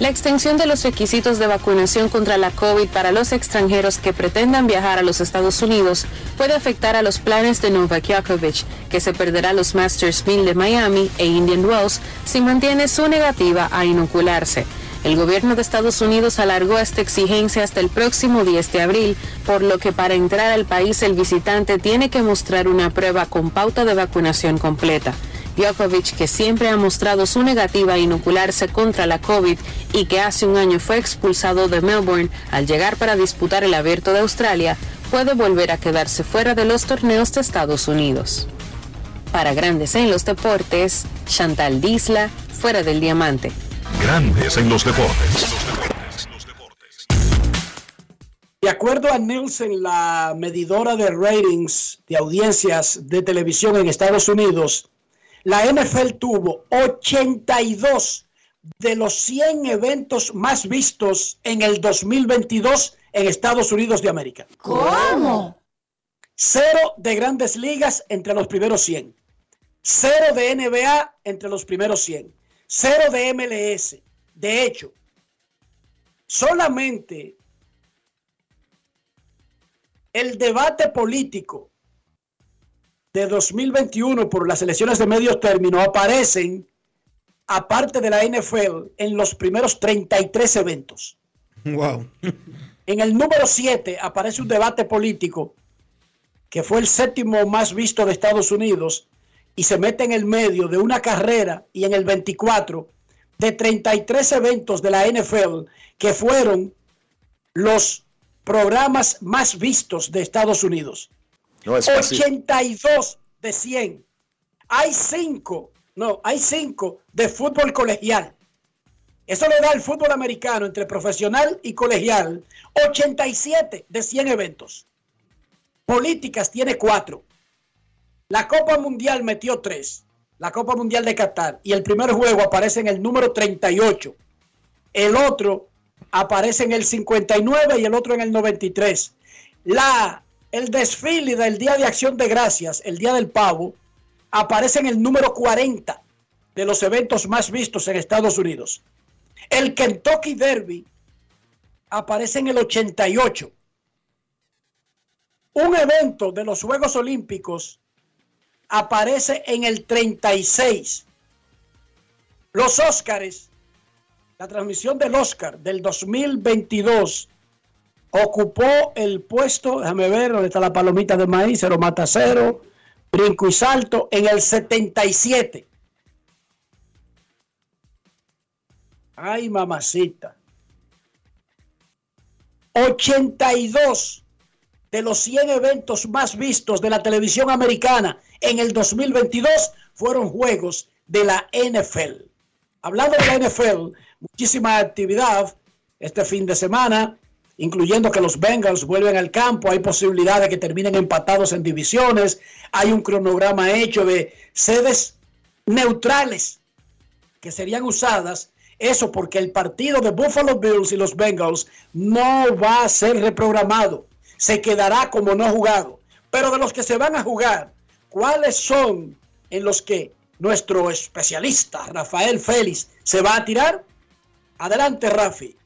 La extensión de los requisitos de vacunación contra la COVID para los extranjeros que pretendan viajar a los Estados Unidos puede afectar a los planes de Novak Djokovic, que se perderá los Masters 1000 de Miami e Indian Wells si mantiene su negativa a inocularse. El gobierno de Estados Unidos alargó esta exigencia hasta el próximo 10 de abril, por lo que para entrar al país el visitante tiene que mostrar una prueba con pauta de vacunación completa. Djokovic, que siempre ha mostrado su negativa a inocularse contra la COVID y que hace un año fue expulsado de Melbourne al llegar para disputar el Abierto de Australia, puede volver a quedarse fuera de los torneos de Estados Unidos. Para Grandes en los Deportes, Chantal Disla, fuera del diamante. Grandes en los deportes. De acuerdo a Nielsen, la medidora de ratings de audiencias de televisión en Estados Unidos, la NFL tuvo 82 de los 100 eventos más vistos en el 2022 en Estados Unidos de América. ¿Cómo? Cero de grandes ligas entre los primeros 100. Cero de NBA entre los primeros 100. Cero de MLS. De hecho, solamente el debate político de 2021 por las elecciones de medio término aparecen, aparte de la NFL, en los primeros 33 eventos. Wow. En el número 7 aparece un debate político que fue el séptimo más visto de Estados Unidos y se mete en el medio de una carrera y en el 24 de 33 eventos de la NFL que fueron los programas más vistos de Estados Unidos. 82 de 100. Hay 5, no, hay 5 de fútbol colegial. Eso le da al fútbol americano entre profesional y colegial 87 de 100 eventos. Políticas tiene 4. La Copa Mundial metió 3. La Copa Mundial de Qatar. Y el primer juego aparece en el número 38. El otro aparece en el 59 y el otro en el 93. La el desfile del Día de Acción de Gracias, el Día del Pavo, aparece en el número 40 de los eventos más vistos en Estados Unidos. El Kentucky Derby aparece en el 88. Un evento de los Juegos Olímpicos aparece en el 36. Los Óscares, la transmisión del Oscar del 2022 ocupó el puesto, déjame ver dónde está la palomita de maíz, cero mata cero, brinco y salto, en el 77. Ay, mamacita. 82 de los 100 eventos más vistos de la televisión americana en el 2022 fueron juegos de la NFL. Hablando de la NFL, muchísima actividad este fin de semana incluyendo que los Bengals vuelven al campo, hay posibilidad de que terminen empatados en divisiones, hay un cronograma hecho de sedes neutrales que serían usadas, eso porque el partido de Buffalo Bills y los Bengals no va a ser reprogramado, se quedará como no jugado. Pero de los que se van a jugar, ¿cuáles son en los que nuestro especialista Rafael Félix se va a tirar? Adelante, Rafi.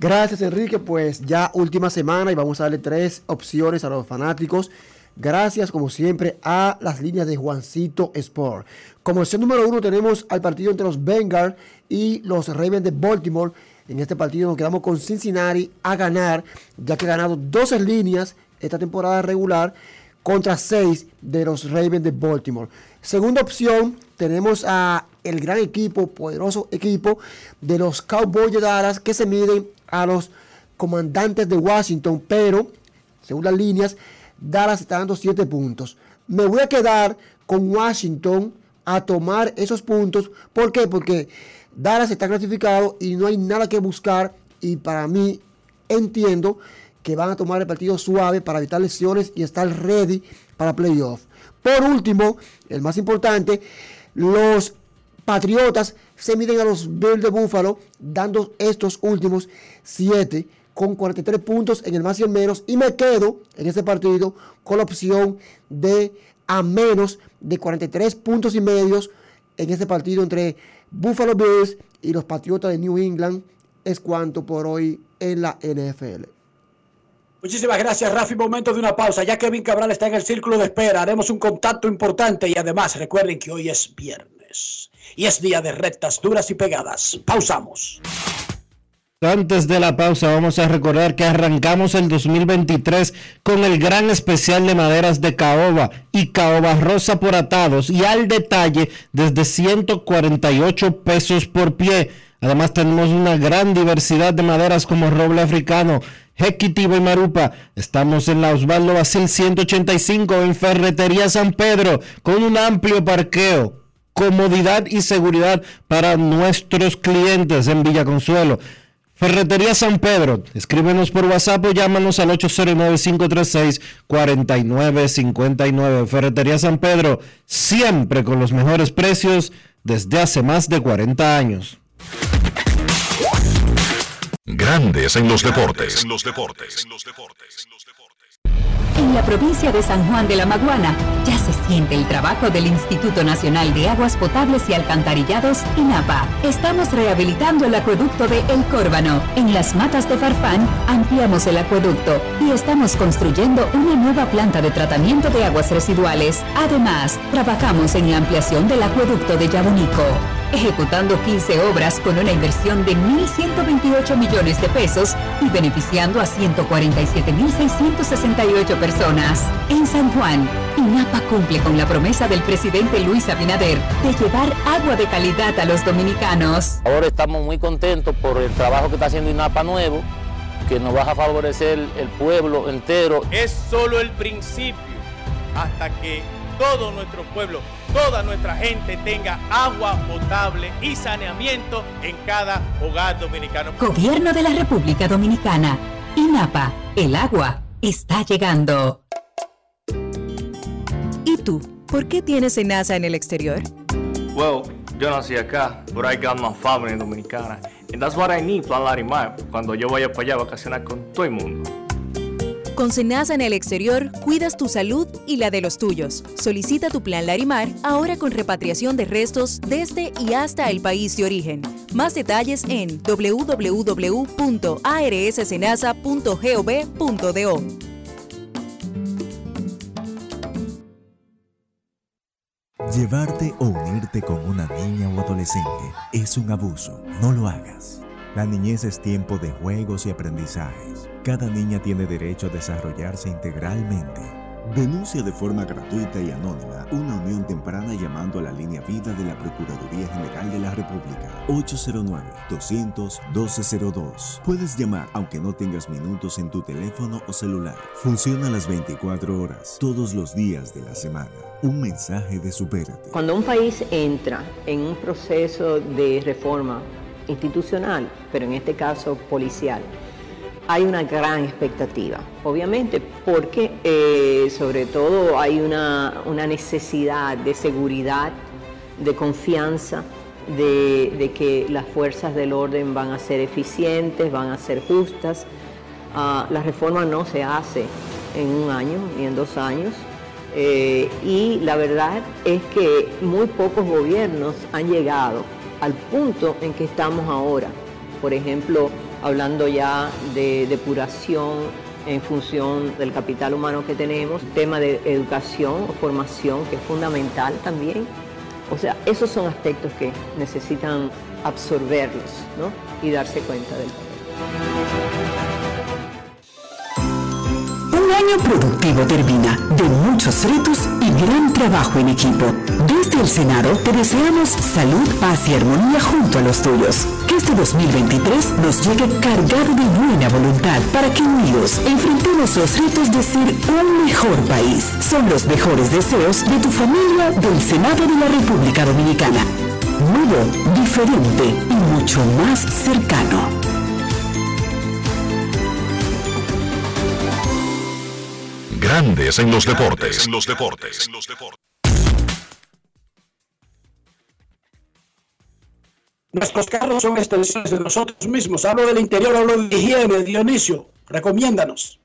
Gracias Enrique, pues ya última semana y vamos a darle tres opciones a los fanáticos. Gracias como siempre a las líneas de Juancito Sport. Como opción número uno tenemos al partido entre los Bengals y los Ravens de Baltimore. En este partido nos quedamos con Cincinnati a ganar, ya que ha ganado 12 líneas esta temporada regular contra 6 de los Ravens de Baltimore. Segunda opción, tenemos a el gran equipo, poderoso equipo de los Cowboys de Dallas que se miden a los comandantes de Washington, pero según las líneas, Dallas está dando 7 puntos. Me voy a quedar con Washington a tomar esos puntos. ¿Por qué? Porque Dallas está clasificado y no hay nada que buscar. Y para mí, entiendo que van a tomar el partido suave para evitar lesiones y estar ready para playoff. Por último, el más importante, los Patriotas se miden a los Bills de Buffalo, dando estos últimos 7 con 43 puntos en el más y el menos. Y me quedo en este partido con la opción de a menos de 43 puntos y medios en este partido entre Buffalo Bills y los Patriotas de New England. Es cuanto por hoy en la NFL. Muchísimas gracias, Rafi. Momento de una pausa. Ya Kevin Cabral está en el círculo de espera. Haremos un contacto importante y además recuerden que hoy es viernes y es día de rectas duras y pegadas. Pausamos. Antes de la pausa vamos a recordar que arrancamos el 2023 con el gran especial de maderas de caoba y caoba rosa por atados y al detalle desde 148 pesos por pie. Además tenemos una gran diversidad de maderas como roble africano, jequitivo y marupa. Estamos en la Osvaldo Basil 185 en Ferretería San Pedro con un amplio parqueo, comodidad y seguridad para nuestros clientes en Villa Consuelo. Ferretería San Pedro, escríbenos por WhatsApp o llámanos al 809-536-4959. Ferretería San Pedro, siempre con los mejores precios desde hace más de 40 años. Grandes en los deportes. En la provincia de San Juan de la Maguana ya se siente el trabajo del Instituto Nacional de Aguas Potables y Alcantarillados, INAPA. Estamos rehabilitando el acueducto de El Córbano. En las matas de Farfán ampliamos el acueducto y estamos construyendo una nueva planta de tratamiento de aguas residuales. Además, trabajamos en la ampliación del acueducto de Yabunico ejecutando 15 obras con una inversión de 1.128 millones de pesos y beneficiando a 147.668 personas. En San Juan, INAPA cumple con la promesa del presidente Luis Abinader de llevar agua de calidad a los dominicanos. Ahora estamos muy contentos por el trabajo que está haciendo INAPA nuevo, que nos va a favorecer el pueblo entero. Es solo el principio hasta que todo nuestro pueblo, toda nuestra gente tenga agua potable y saneamiento en cada hogar dominicano. Gobierno de la República Dominicana. INAPA, el agua está llegando. ¿Y tú? ¿Por qué tienes NASA en el exterior? Well, yo nací acá, but I got my family dominicana. And that's what I need, Plan Larimar, cuando yo vaya para allá a vacacionar con todo el mundo. Con Senasa en el exterior, cuidas tu salud y la de los tuyos. Solicita tu plan Larimar ahora con repatriación de restos desde y hasta el país de origen. Más detalles en www.arssenasa.gov.do. Llevarte o unirte con una niña o adolescente es un abuso. No lo hagas. La niñez es tiempo de juegos y aprendizajes. Cada niña tiene derecho a desarrollarse integralmente. Denuncia de forma gratuita y anónima una unión temprana llamando a la línea vida de la Procuraduría General de la República 809-200-1202. Puedes llamar aunque no tengas minutos en tu teléfono o celular. Funciona las 24 horas, todos los días de la semana. Un mensaje de supérate. Cuando un país entra en un proceso de reforma institucional, pero en este caso policial, hay una gran expectativa, obviamente, porque eh, sobre todo hay una, necesidad de seguridad, de confianza, de, que las fuerzas del orden van a ser eficientes, van a ser justas. Ah, la reforma no se hace en un año ni en dos años. Eh, y la verdad es que muy pocos gobiernos han llegado al punto en que estamos ahora. Por ejemplo, hablando ya de depuración en función del capital humano que tenemos, tema de educación o formación que es fundamental también. O sea, esos son aspectos que necesitan absorberlos ¿no? y darse cuenta del Un año productivo termina, de muchos retos y gran trabajo en equipo. Desde el Senado te deseamos salud, paz y armonía junto a los tuyos. Que este 2023 nos llegue cargado de buena voluntad para que unidos enfrentemos los retos de ser un mejor país. Son los mejores deseos de tu familia del Senado de la República Dominicana. Nuevo, diferente y mucho más cercano. Grandes en los deportes. En los deportes. Nuestros carros son extensiones de nosotros mismos. Hablo del interior, hablo de higiene, Dionisio. Recomiéndanos.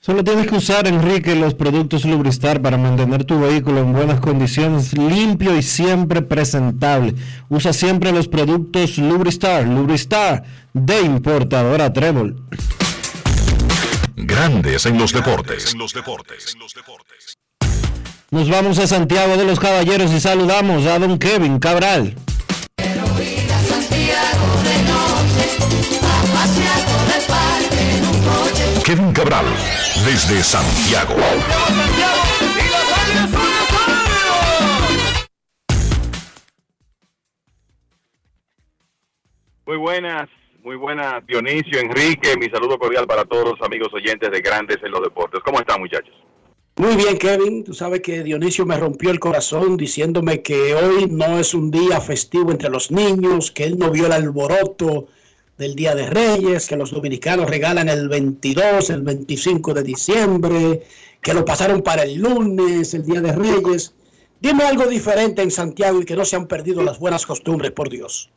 Solo tienes que usar, Enrique, los productos Lubristar para mantener tu vehículo en buenas condiciones, limpio y siempre presentable. Usa siempre los productos Lubristar. Lubristar de importadora Trébol. Grandes en los deportes. Nos vamos a Santiago de los Caballeros y saludamos a don Kevin Cabral. Kevin Cabral, desde Santiago. Muy buenas, muy buenas, Dionisio, Enrique, mi saludo cordial para todos los amigos oyentes de Grandes en los Deportes. ¿Cómo están, muchachos? Muy bien, Kevin. Tú sabes que Dionisio me rompió el corazón diciéndome que hoy no es un día festivo entre los niños, que él no vio el alboroto del Día de Reyes, que los dominicanos regalan el 22, el 25 de diciembre, que lo pasaron para el lunes, el Día de Reyes. Dime algo diferente en Santiago y que no se han perdido las buenas costumbres, por Dios.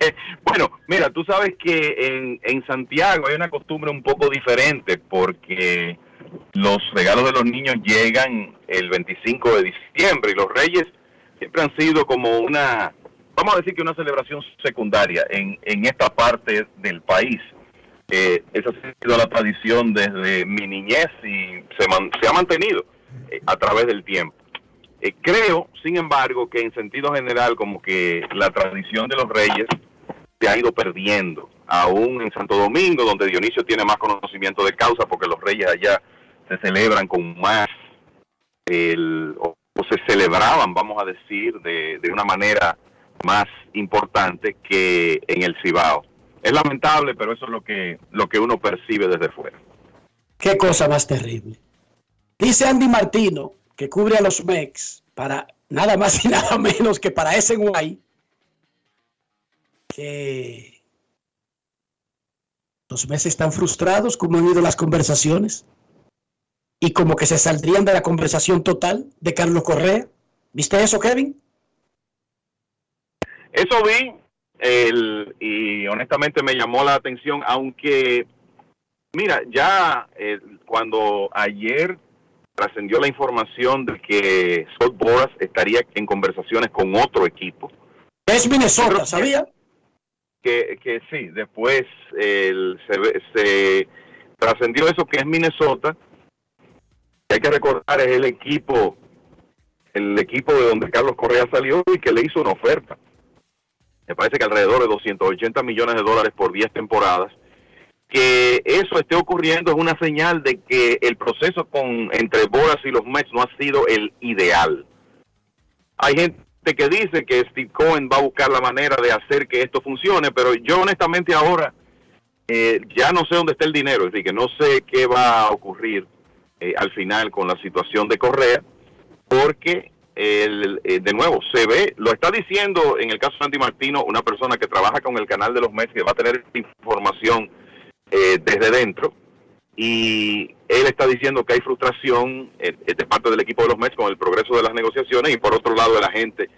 Bueno, mira, tú sabes que en, en Santiago hay una costumbre un poco diferente porque los regalos de los niños llegan el 25 de diciembre y los reyes siempre han sido como una, vamos a decir que una celebración secundaria en, en esta parte del país. Eh, esa ha sido la tradición desde mi niñez y se, man- se ha mantenido eh, a través del tiempo. Eh, creo, sin embargo, que en sentido general como que la tradición de los reyes se ha ido perdiendo, aún en Santo Domingo, donde Dionisio tiene más conocimiento de causa, porque los reyes allá se celebran con más, el, o, o se celebraban, vamos a decir, de, de una manera más importante que en el Cibao. Es lamentable, pero eso es lo que, lo que uno percibe desde fuera. Qué cosa más terrible. Dice Andy Martino, que cubre a los MEX para nada más y nada menos que para ese guay, que los MEX están frustrados como han ido las conversaciones y como que se saldrían de la conversación total de Carlos Correa. ¿Viste eso, Kevin? Eso vi el, y honestamente me llamó la atención, aunque, mira, ya eh, cuando ayer trascendió la información de que Scott Boras estaría en conversaciones con otro equipo. Es Minnesota, ¿sabía? Que, que sí, después el- se, se trascendió eso que es Minnesota. que hay que recordar es el equipo, el equipo de donde Carlos Correa salió y que le hizo una oferta me parece que alrededor de 280 millones de dólares por 10 temporadas. Que eso esté ocurriendo es una señal de que el proceso con entre Boras y los Mets no ha sido el ideal. Hay gente que dice que Steve Cohen va a buscar la manera de hacer que esto funcione, pero yo honestamente ahora eh, ya no sé dónde está el dinero, es decir, que no sé qué va a ocurrir eh, al final con la situación de Correa, porque el, eh, de nuevo, se ve, lo está diciendo en el caso de Andy Martino, una persona que trabaja con el canal de los Mets, que va a tener información eh, desde dentro, y él está diciendo que hay frustración eh, eh, de parte del equipo de los Mets con el progreso de las negociaciones y por otro lado de la gente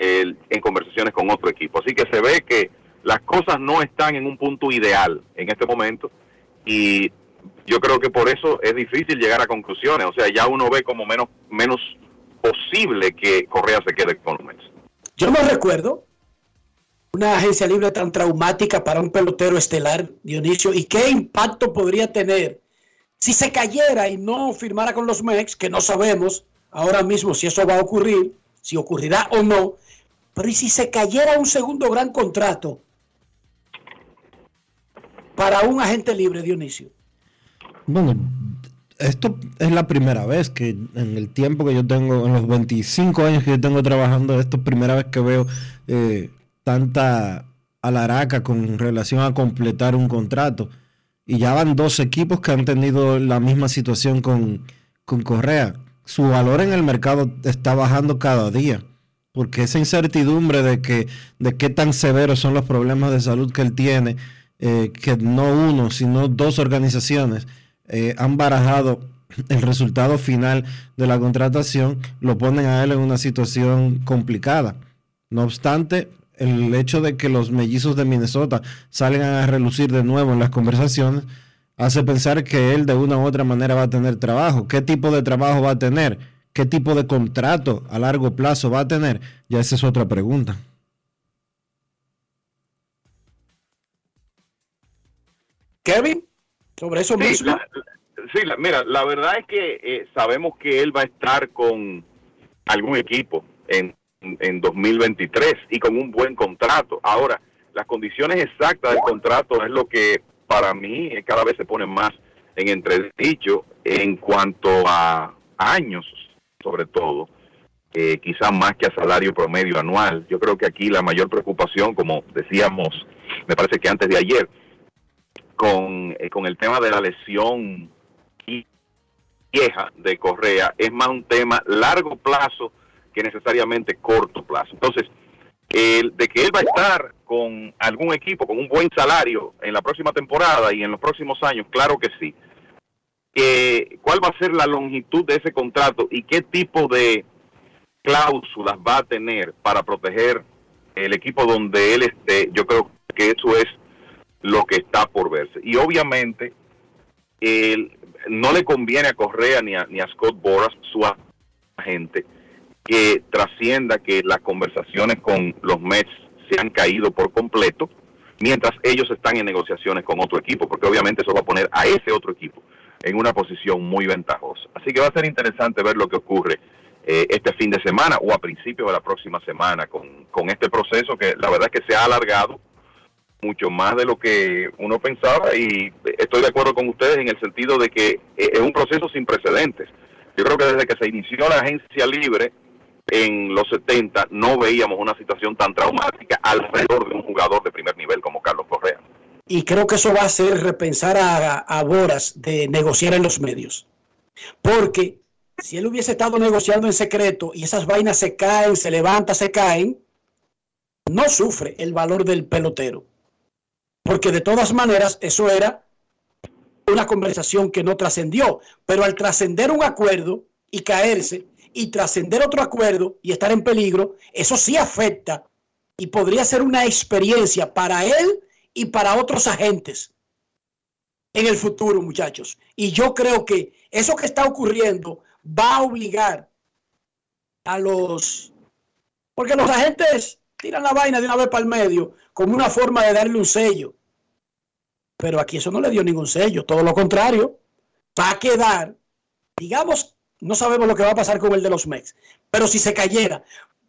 en conversaciones con otro equipo. Así que se ve que las cosas no están en un punto ideal en este momento y yo creo que por eso es difícil llegar a conclusiones. O sea, ya uno ve como menos, menos posible que Correa se quede con los Mets. Yo no recuerdo una agencia libre tan traumática para un pelotero estelar, Dionisio, y qué impacto podría tener si se cayera y no firmara con los Mex, que no sabemos ahora mismo si eso va a ocurrir, si ocurrirá o no, Pero ¿y si se cayera un segundo gran contrato para un agente libre, Dionisio? Bueno, esto es la primera vez que en el tiempo que yo tengo, en los 25 años que yo tengo trabajando, esto es primera vez que veo eh, tanta alaraca con relación a completar un contrato. Y ya van dos equipos que han tenido la misma situación con, con Correa. Su valor en el mercado está bajando cada día porque esa incertidumbre de que de qué tan severos son los problemas de salud que él tiene, eh, que no uno, sino dos organizaciones eh, han barajado el resultado final de la contratación, lo ponen a él en una situación complicada. No obstante, el hecho de que los mellizos de Minnesota salgan a relucir de nuevo en las conversaciones hace pensar que él de una u otra manera va a tener trabajo. ¿Qué tipo de trabajo va a tener? ¿Qué tipo de contrato a largo plazo va a tener? Ya esa es otra pregunta. Kevin, sobre eso sí, sí, mira, la verdad es que eh, sabemos que él va a estar con algún equipo en, en 2023 y con un buen contrato. Ahora, las condiciones exactas del contrato es lo que para mí cada vez se pone más en entredicho en cuanto a años sobre todo, eh, quizás más que a salario promedio anual. Yo creo que aquí la mayor preocupación, como decíamos, me parece que antes de ayer, con, eh, con el tema de la lesión vieja de Correa, es más un tema largo plazo que necesariamente corto plazo. Entonces, el, de que él va a estar con algún equipo, con un buen salario en la próxima temporada y en los próximos años, claro que sí cuál va a ser la longitud de ese contrato y qué tipo de cláusulas va a tener para proteger el equipo donde él esté. Yo creo que eso es lo que está por verse. Y obviamente no le conviene a Correa ni a, ni a Scott Boras, su agente, que trascienda que las conversaciones con los Mets se han caído por completo, mientras ellos están en negociaciones con otro equipo, porque obviamente eso va a poner a ese otro equipo en una posición muy ventajosa. Así que va a ser interesante ver lo que ocurre eh, este fin de semana o a principios de la próxima semana con, con este proceso que la verdad es que se ha alargado mucho más de lo que uno pensaba y estoy de acuerdo con ustedes en el sentido de que eh, es un proceso sin precedentes. Yo creo que desde que se inició la agencia libre en los 70 no veíamos una situación tan traumática alrededor de un jugador de primer nivel como Carlos Correa. Y creo que eso va a hacer repensar a, a Boras de negociar en los medios. Porque si él hubiese estado negociando en secreto y esas vainas se caen, se levantan, se caen, no sufre el valor del pelotero. Porque de todas maneras eso era una conversación que no trascendió. Pero al trascender un acuerdo y caerse y trascender otro acuerdo y estar en peligro, eso sí afecta y podría ser una experiencia para él y para otros agentes en el futuro, muchachos. Y yo creo que eso que está ocurriendo va a obligar a los... Porque los agentes tiran la vaina de una vez para el medio como una forma de darle un sello. Pero aquí eso no le dio ningún sello, todo lo contrario. Va a quedar, digamos, no sabemos lo que va a pasar con el de los MEX, pero si se cayera,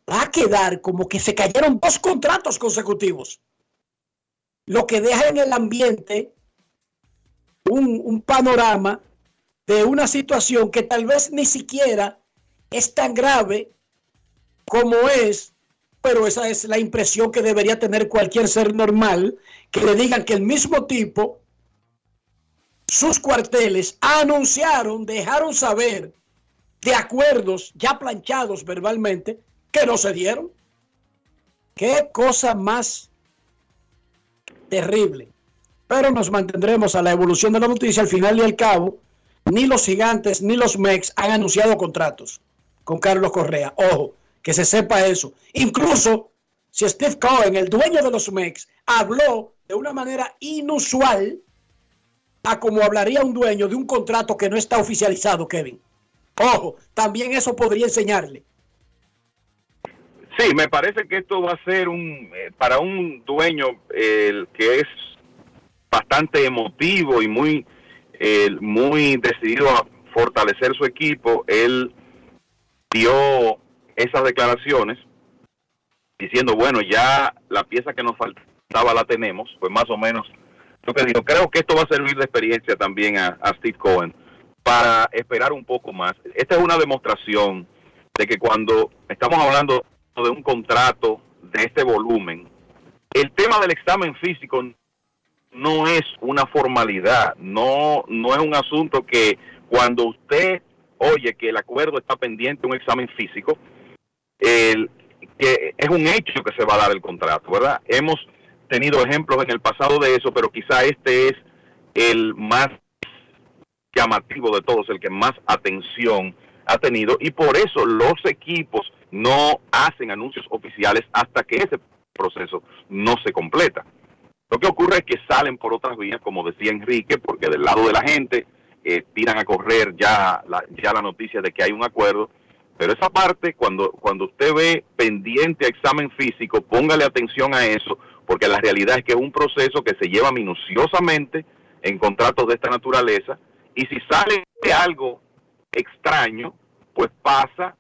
va a quedar como que se cayeron dos contratos consecutivos lo que deja en el ambiente un, panorama de una situación que tal vez ni siquiera es tan grave como es, pero esa es la impresión que debería tener cualquier ser normal, que le digan que el mismo tipo, sus cuarteles anunciaron, dejaron saber de acuerdos ya planchados verbalmente que no se dieron. Qué cosa más terrible. Pero nos mantendremos a la evolución de la noticia. Al final y al cabo, ni los gigantes ni los MEX han anunciado contratos con Carlos Correa. Ojo, que se sepa eso. Incluso si Steve Cohen, el dueño de los MEX, habló de una manera inusual a como hablaría un dueño de un contrato que no está oficializado, Kevin. Ojo, también eso podría enseñarle Sí, me parece que esto va a ser un eh, para un dueño el que es bastante emotivo y muy muy decidido a fortalecer su equipo. Él dio esas declaraciones diciendo, bueno, ya la pieza que nos faltaba la tenemos, pues más o menos lo que digo, creo que esto va a servir de experiencia también a, Steve Cohen para esperar un poco más. Esta es una demostración de que cuando estamos hablando de un contrato de este volumen, el tema del examen físico no es una formalidad, no, no es un asunto que cuando usted oye que el acuerdo está pendiente de un examen físico, el, que es un hecho que se va a dar el contrato, ¿verdad? Hemos tenido ejemplos en el pasado de eso, pero quizá este es el más llamativo de todos, el que más atención ha tenido y por eso los equipos no hacen anuncios oficiales hasta que ese proceso no se completa. Lo que ocurre es que salen por otras vías, como decía Enrique, porque del lado de la gente eh, tiran a correr ya ya la noticia de que hay un acuerdo, pero esa parte, cuando, cuando usted ve pendiente a examen físico, póngale atención a eso, porque la realidad es que es un proceso que se lleva minuciosamente en contratos de esta naturaleza, y si sale algo extraño, pues pasa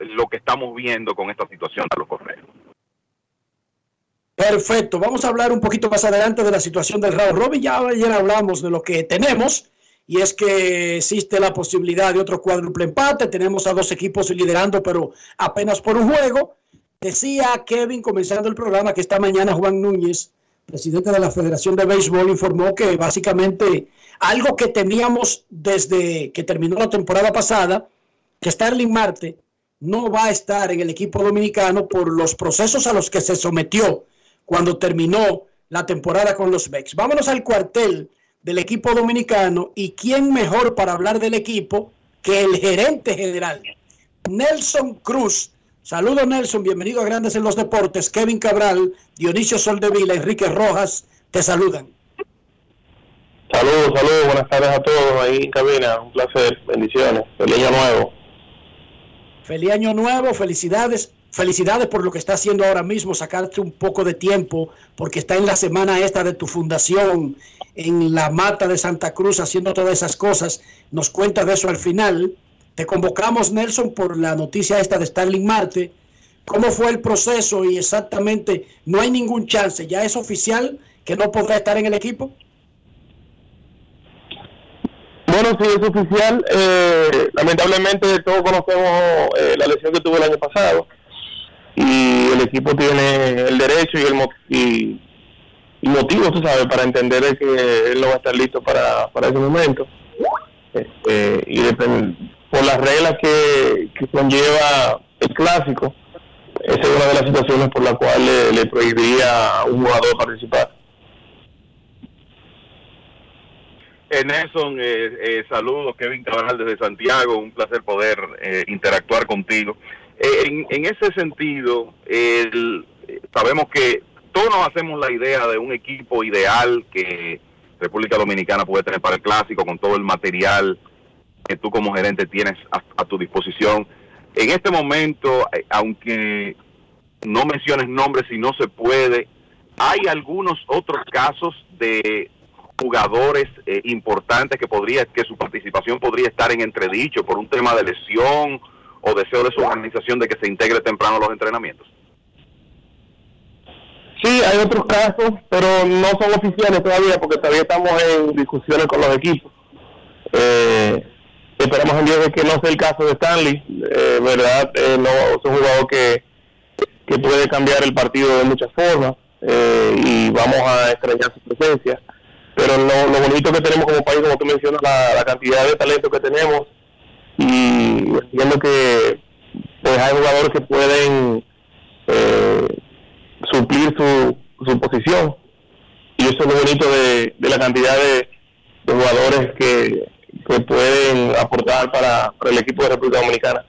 lo que estamos viendo con esta situación de los correos. Perfecto, vamos a hablar un poquito más adelante de la situación del Raúl Robin. Ya ayer hablamos de lo que tenemos y es que existe la posibilidad de otro cuádruple empate. Tenemos a dos equipos liderando, pero apenas por un juego. Decía Kevin, comenzando el programa, que esta mañana Juan Núñez, presidente de la Federación de Béisbol, informó que básicamente algo que teníamos desde que terminó la temporada pasada, que Starling Marte no va a estar en el equipo dominicano por los procesos a los que se sometió cuando terminó la temporada con los Bex. Vámonos al cuartel del equipo dominicano y quién mejor para hablar del equipo que el gerente general, Nelson Cruz. Saludos Nelson, bienvenido a Grandes en los Deportes. Kevin Cabral, Dionisio Soldevila, Enrique Rojas, te saludan. Saludos, saludos, buenas tardes a todos ahí en cabina, un placer, bendiciones, feliz año nuevo. Feliz año nuevo, felicidades, felicidades por lo que está haciendo ahora mismo, sacarte un poco de tiempo, porque está en la semana esta de tu fundación, en la mata de Santa Cruz, haciendo todas esas cosas. Nos cuenta de eso al final. Te convocamos, Nelson, por la noticia esta de Starling Marte. ¿Cómo fue el proceso? Y exactamente, no hay ningún chance, ya es oficial que no podrá estar en el equipo. Bueno, sí, es oficial. Eh, lamentablemente todos conocemos eh, la lesión que tuvo el año pasado y el equipo tiene el derecho y el y, y motivo, tú sabes, para entender que él no va a estar listo para, para ese momento. Este, y por las reglas que, que conlleva el clásico, esa es una de las situaciones por la cual le, le prohibiría a un jugador participar. Eh, Nelson, eh, eh, saludos, Kevin Cabral desde Santiago, un placer poder eh, interactuar contigo. Eh, en, en, ese sentido, el, sabemos que todos nos hacemos la idea de un equipo ideal que República Dominicana puede tener para el clásico con todo el material que tú como gerente tienes a, a tu disposición. En este momento, aunque no menciones nombres si no se puede, hay algunos otros casos de jugadores eh, importantes que podría que su participación podría estar en entredicho por un tema de lesión o deseo de su organización de que se integre temprano a los entrenamientos. Sí, hay otros casos, pero no son oficiales todavía porque todavía estamos en discusiones con los equipos. Eh, esperamos en Dios que no sea el caso de Stanley, eh, verdad, eh, no es un jugador que, que puede cambiar el partido de muchas formas eh, y vamos a extrañar su presencia pero lo, lo, bonito que tenemos como país, como tú mencionas, la, la cantidad de talento que tenemos y viendo que pues hay jugadores que pueden eh, suplir su, su posición y eso es lo bonito de, de la cantidad de, de jugadores que, que, pueden aportar para, para el equipo de República Dominicana.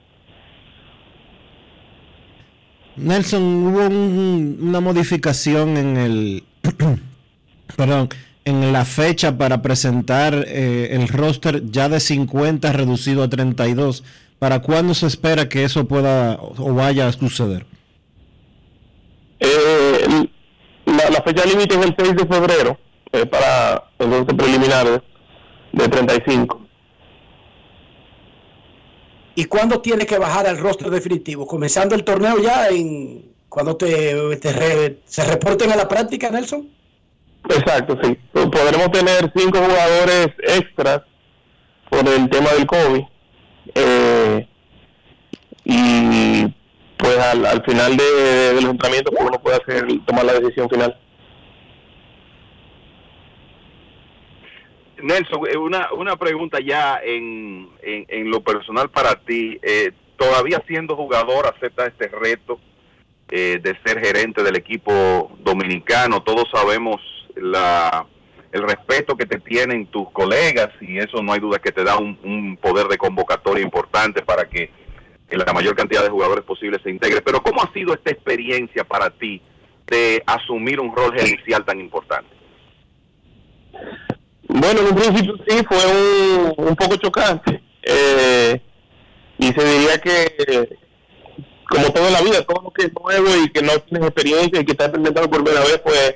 Nelson, hubo un, una modificación en el perdón, en la fecha para presentar eh, el roster ya de 50 reducido a 32. ¿Para cuándo se espera que eso pueda o vaya a suceder? Eh, la, la, fecha límite es el 6 de febrero eh, para el roster preliminar de 35. ¿Y cuándo tiene que bajar al roster definitivo? ¿Comenzando el torneo ya en cuando te, te re- se reporten a la práctica, Nelson. Exacto, sí. Podremos tener cinco jugadores extras por el tema del COVID. Eh, y pues al, al final de, de- del entrenamiento pues uno puede hacer tomar la decisión final. Nelson, eh, una, una pregunta ya en, en, en lo personal para ti. Eh, todavía siendo jugador, acepta este reto eh, de ser gerente del equipo dominicano. Todos sabemos la, el respeto que te tienen tus colegas y eso no hay duda que te da un, un poder de convocatoria importante para que la mayor cantidad de jugadores posibles se integre. Pero ¿cómo ha sido esta experiencia para ti de asumir un rol gerencial tan importante? Bueno, en un principio sí fue un, poco chocante. Eh, y se diría que, como todo en la vida, todo lo que es nuevo y que no tienes experiencia y que estás experimentando por primera vez, pues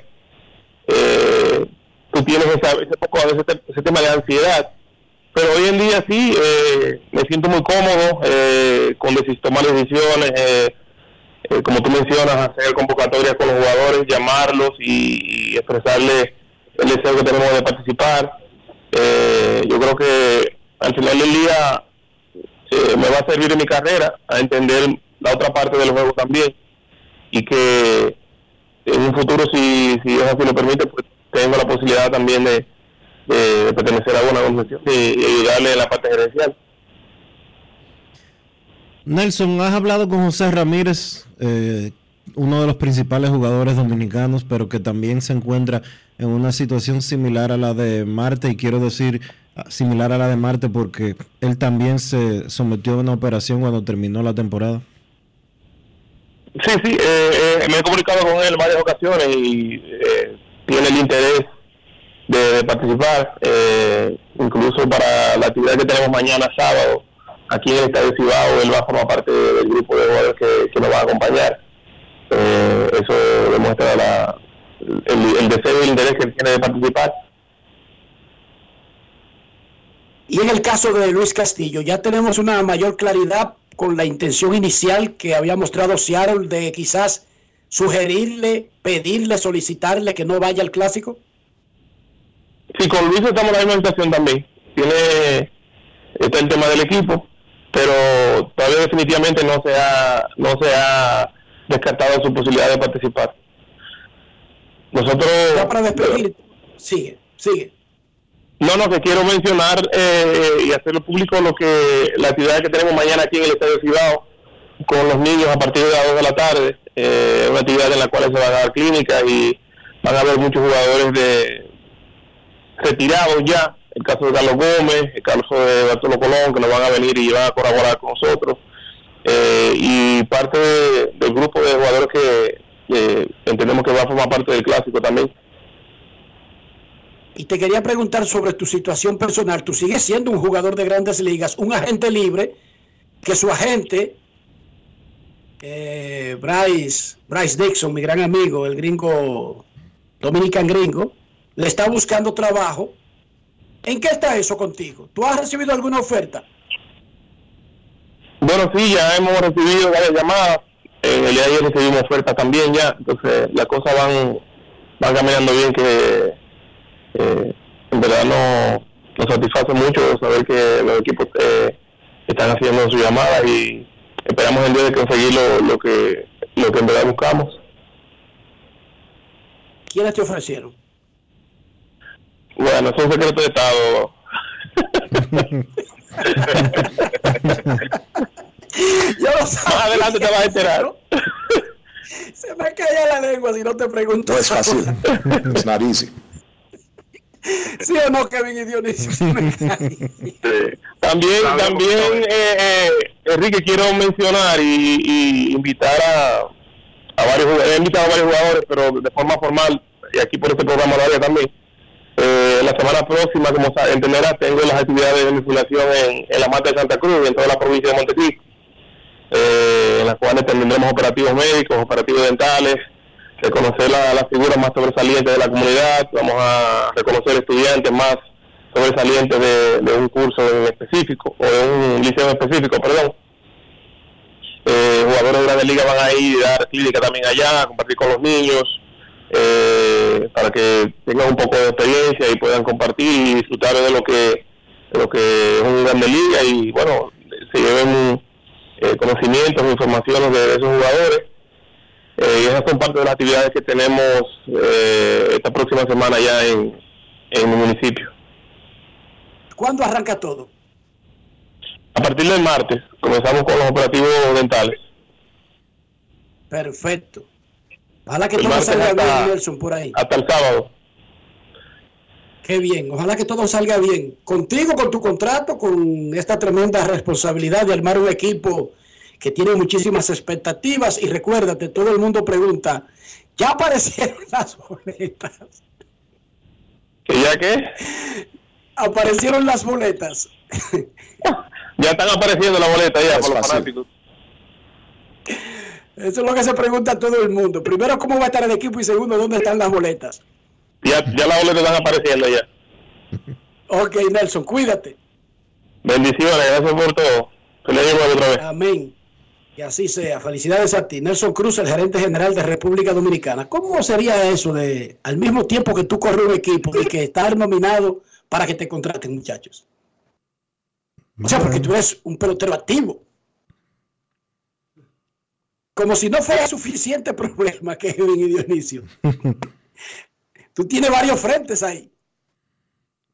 tienes esa, ese poco a veces ese tema de ansiedad. Pero hoy en día sí, eh, me siento muy cómodo eh, con tomar decisiones, eh, eh, como tú mencionas, hacer convocatorias con los jugadores, llamarlos y, y expresarles el deseo que tenemos de participar. Eh, yo creo que al final del día eh, me va a servir en mi carrera a entender la otra parte del juego también y que en un futuro, si, si Dios así lo permite, pues tengo la posibilidad también de, de- de pertenecer a una organización y, ayudarle en la parte gerencial. Nelson, has hablado con José Ramírez, eh, uno de los principales jugadores dominicanos, pero que también se encuentra en una situación similar a la de Marte, y quiero decir ah, similar a la de Marte porque él también se sometió a una operación cuando terminó la temporada. Sí, sí, eh, eh, me he comunicado con él en varias ocasiones y eh, tiene el interés de, participar, eh, incluso para la actividad que tenemos mañana sábado aquí en el Estadio Cibao, él va a formar parte del grupo de jugadores que, que nos va a acompañar. Eh, eso demuestra la, el, el deseo y el interés que tiene de participar. Y en el caso de Luis Castillo, ya tenemos una mayor claridad con la intención inicial que había mostrado Seattle de quizás sugerirle, pedirle, solicitarle que no vaya al clásico. Sí, con Luis estamos en la misma situación también. Tiene está el tema del equipo, pero todavía definitivamente no se ha, no se ha descartado su posibilidad de participar. Nosotros... Ya para despedir, sigue, sigue. No, no, que quiero mencionar eh, y hacerlo público lo que la actividad que tenemos mañana aquí en el Estadio Cibao con los niños a partir de las 2 de la tarde. Eh, una actividad en la cual se van a dar clínicas y van a haber muchos jugadores de retirados ya. El caso de Carlos Gómez, el caso de Bartolo Colón, que nos van a venir y van a colaborar con nosotros. Eh, y parte de- del grupo de jugadores que entendemos que va a formar parte del clásico también. Y te quería preguntar sobre tu situación personal. Tú sigues siendo un jugador de grandes ligas, un agente libre, que su agente, eh, Bryce, Bryce Dixon, mi gran amigo, el gringo, Dominican gringo, le está buscando trabajo. ¿En qué está eso contigo? ¿Tú has recibido alguna oferta? Bueno, sí, ya hemos recibido varias llamadas. Eh, el día de ayer recibimos ofertas también ya. Entonces, las cosas van, van caminando bien, que eh, en verdad no nos satisface mucho saber que los equipos eh, están haciendo su llamada y esperamos en día de conseguir lo, lo que lo que en verdad buscamos. ¿Quiénes te ofrecieron? Bueno, es un secreto de Estado. Yo lo sabía. Más adelante te vas a enterar. Se me caía la lengua si no te pregunto. No es fácil. It's not easy. ¿Sí o no, Kevin y Dionisio? También, también eh, eh, Enrique, quiero mencionar y, y invitar a, a varios jugadores, he invitado a varios jugadores, pero de forma formal, y aquí por este programa lo haría también. Eh, la semana próxima, como entenderás, tengo las actividades de mi fundación en, en la Mata de Santa Cruz, en toda la provincia de Montecristo, eh, en las cuales tendremos operativos médicos, operativos dentales, reconocer la- las figuras más sobresalientes de la comunidad, vamos a reconocer estudiantes más sobresalientes de, un curso específico, o de un liceo específico, perdón. Eh, jugadores de Grandes Ligas van a ir a dar clínica también allá, a compartir con los niños, eh, para que tengan un poco de experiencia y puedan compartir y disfrutar de lo que, lo que es un Grande Liga y bueno, se lleven eh, conocimientos, informaciones de esos jugadores. Eh, y esas son parte de las actividades que tenemos eh, esta próxima semana ya en, en mi municipio. ¿Cuándo arranca todo? A partir del martes comenzamos con los operativos dentales. Perfecto. Ojalá que El todo salga hasta- bien, Nelson, por ahí. Hasta el sábado. Qué bien. Ojalá que todo salga bien. Contigo, con tu contrato, con esta tremenda responsabilidad de armar un equipo que tiene muchísimas expectativas. Y recuérdate, todo el mundo pregunta, ¿ya aparecieron las boletas? ¿Que ya qué? Aparecieron las boletas. Ya están apareciendo las boletas ya por los fanáticos. Eso es lo que se pregunta todo el mundo. Primero, ¿cómo va a estar el equipo? Y segundo, ¿dónde están las boletas? Ya, ya las boletas están apareciendo ya. Ok, Nelson, cuídate. Bendiciones, gracias por todo. Feliz año nuevo otra vez. Amén. Que así sea. Felicidades a ti. Nelson Cruz, el gerente general de República Dominicana. ¿Cómo sería eso de, al mismo tiempo que tú corres un equipo y que estar nominado para que te contraten, muchachos? O sea, porque tú eres un pelotero activo. Como si no fuera suficiente problema, Kevin y Dionisio. Tú tienes varios frentes ahí.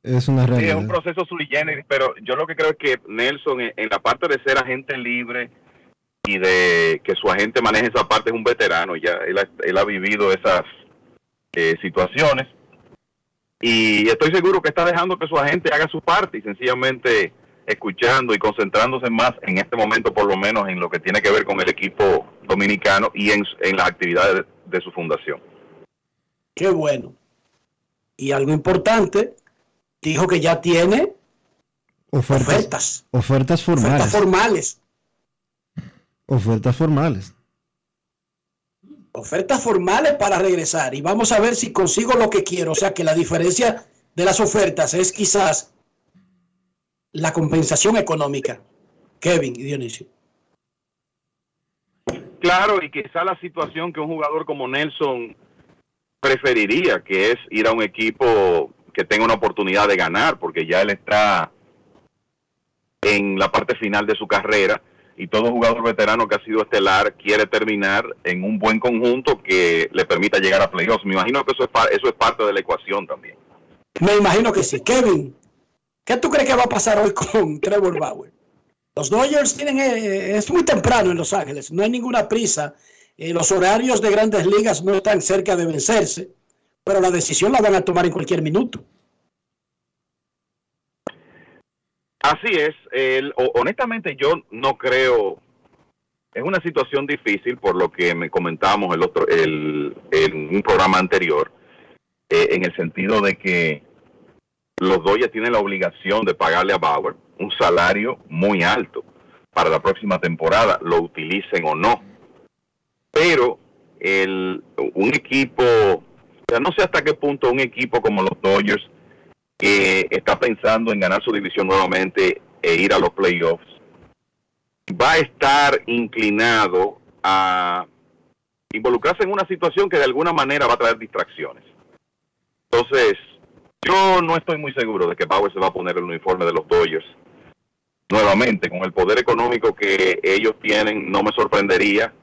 Es una Sí, es realidad. un proceso sui generis, pero yo lo que creo es que Nelson, en, en la parte de ser agente libre y de que su agente maneje esa parte, es un veterano, ya él ha, él ha vivido esas eh, situaciones y estoy seguro que está dejando que su agente haga su parte y sencillamente escuchando y concentrándose más en este momento, por lo menos en lo que tiene que ver con el equipo dominicano y en, en las actividades de, de su fundación. Qué bueno. Y algo importante, dijo que ya tiene Ofertas, ofertas, ofertas formales. ofertas formales. Ofertas formales. ofertas formales para regresar y vamos a ver si consigo lo que quiero. O sea que la diferencia de las ofertas es quizás la compensación económica. Kevin y Dionisio. Claro, y quizá la situación que un jugador como Nelson preferiría, que es ir a un equipo que tenga una oportunidad de ganar, porque ya él está en la parte final de su carrera y todo jugador veterano que ha sido estelar quiere terminar en un buen conjunto que le permita llegar a playoffs. Me imagino que eso es, eso es parte de la ecuación también. Me imagino que sí. Kevin, ¿qué tú crees que va a pasar hoy con Trevor Bauer? Los Dodgers tienen, eh, es muy temprano en Los Ángeles, no hay ninguna prisa. Eh, los horarios de grandes ligas no están cerca de vencerse, pero la decisión la van a tomar en cualquier minuto. Así es. el- honestamente, yo no creo. Es una situación difícil por lo que me comentábamos el otro, el, en un programa anterior, eh, en el sentido de que los Dodgers tienen la obligación de pagarle a Bauer un salario muy alto para la próxima temporada, lo utilicen o no. Pero el, un equipo, no sé hasta qué punto un equipo como los Dodgers que está pensando en ganar su división nuevamente e ir a los playoffs, va a estar inclinado a involucrarse en una situación que de alguna manera va a traer distracciones. Entonces, yo no estoy muy seguro de que Bauer se va a poner el uniforme de los Dodgers nuevamente. Con el poder económico que ellos tienen, no me sorprendería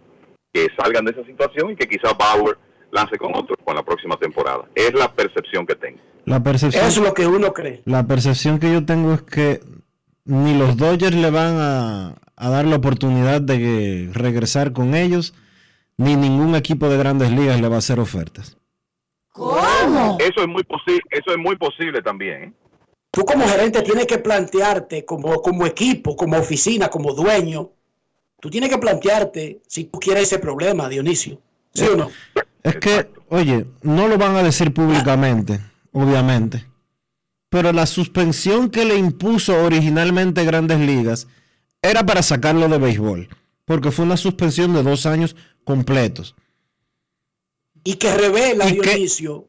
que salgan de esa situación y que quizás Bauer lance con otro con la próxima temporada. Es la percepción que tengo. La percepción, es lo que uno cree. la percepción que yo tengo es que ni los Dodgers le van a, a dar la oportunidad de regresar con ellos, ni ningún equipo de grandes ligas le va a hacer ofertas. ¿Cómo? Eso es muy posible, eso es muy posible también. ¿eh? Tú como gerente tienes que plantearte como, como equipo, como oficina, como dueño, tú tienes que plantearte si tú quieres ese problema, Dionisio. ¿Sí o no? Es que, oye, no lo van a decir públicamente, obviamente. Pero la suspensión que le impuso originalmente Grandes Ligas era para sacarlo de béisbol. Porque fue una suspensión de dos años completos. Y que revela. Dionisio,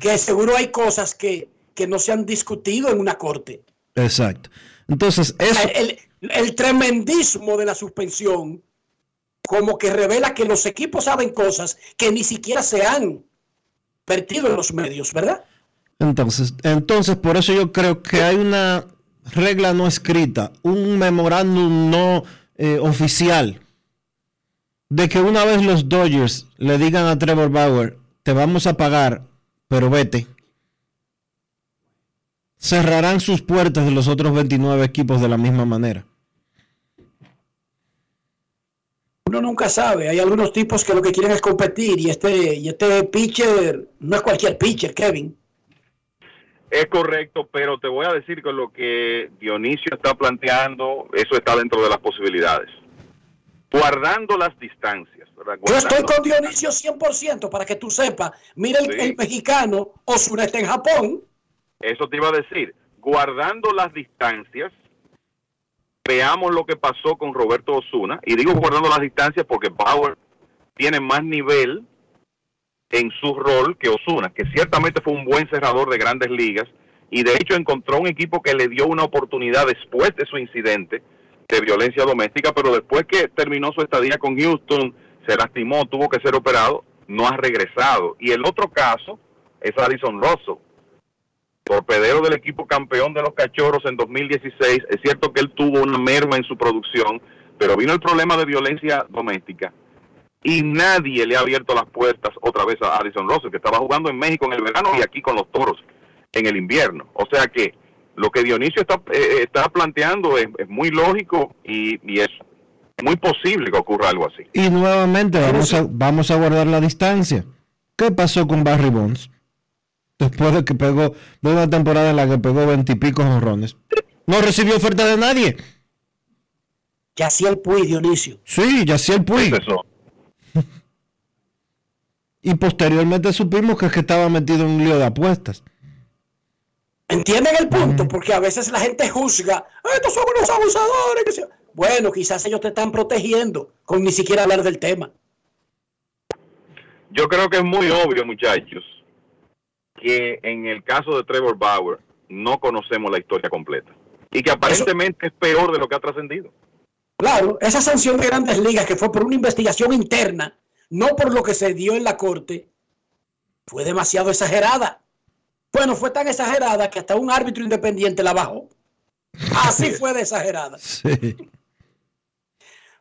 que seguro hay cosas que, que no se han discutido en una corte. Exacto. Entonces, eso, el, el tremendismo de la suspensión como que revela que los equipos saben cosas que ni siquiera se han vertido en los medios, ¿verdad? Entonces, entonces, por eso yo creo que hay una regla no escrita, un memorándum no eh, oficial, de que una vez los Dodgers le digan a Trevor Bauer, te vamos a pagar, pero vete, cerrarán sus puertas de los otros 29 equipos de la misma manera. Uno nunca sabe, hay algunos tipos que lo que quieren es competir y este, y este pitcher no es cualquier pitcher, Kevin. Es correcto, pero te voy a decir que lo que Dionisio está planteando, eso está dentro de las posibilidades. Guardando las distancias. Yo estoy con Dionisio 100% para que tú sepas. Mira el, el mexicano, Osuna está en Japón. Eso te iba a decir. Guardando las distancias, veamos lo que pasó con Roberto Osuna. Y digo guardando las distancias porque Bauer tiene más nivel en su rol que Osuna, que ciertamente fue un buen cerrador de grandes ligas y de hecho encontró un equipo que le dio una oportunidad después de su incidente de violencia doméstica, pero después que terminó su estadía con Houston, se lastimó, tuvo que ser operado, no ha regresado. Y el otro caso es Addison Russell, torpedero del equipo campeón de los Cachorros en 2016. Es cierto que él tuvo una merma en su producción, pero vino el problema de violencia doméstica y nadie le ha abierto las puertas otra vez a Addison Russell, que estaba jugando en México en el verano y aquí con los toros en el invierno. O sea que lo que Dionisio está, eh, está planteando es, muy lógico y, y es muy posible que ocurra algo así. Y nuevamente vamos a, vamos a guardar la distancia. ¿Qué pasó con Barry Bonds? Después de que pegó, de una temporada en la que pegó veintipico jonrones. No recibió oferta de nadie. Yaciel Puy, Dionisio. Sí, Yaciel Puig. Y posteriormente supimos que, es que estaba metido en un lío de apuestas. ¿Entienden el punto? Porque a veces la gente juzga, "Ah, estos son unos abusadores. que se-". Bueno, quizás ellos te están protegiendo con ni siquiera hablar del tema. Yo creo que es muy obvio, muchachos, que en el caso de Trevor Bauer no conocemos la historia completa y que aparentemente es peor de lo que ha trascendido. Claro, esa sanción de grandes ligas que fue por una investigación interna, no por lo que se dio en la corte, fue demasiado exagerada. Bueno, fue tan exagerada que hasta un árbitro independiente la bajó. Así fue de exagerada. Sí.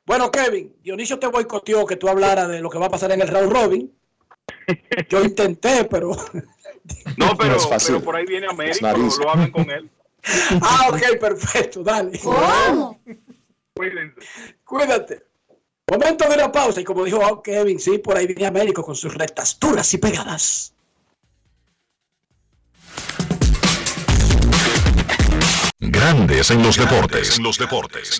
Bueno, Kevin, Dionisio te boicoteó que tú hablaras de lo que va a pasar en el round robin. Yo intenté, pero... No, pero, es fácil. pero por ahí viene Américo, Es lo, hablan con él. Ah, ok, perfecto, dale. Cuídense. Cuídate. Momento de una pausa y como dijo Kevin, sí, por ahí viene Américo con sus rectas duras y pegadas. Grandes en los deportes. En los deportes.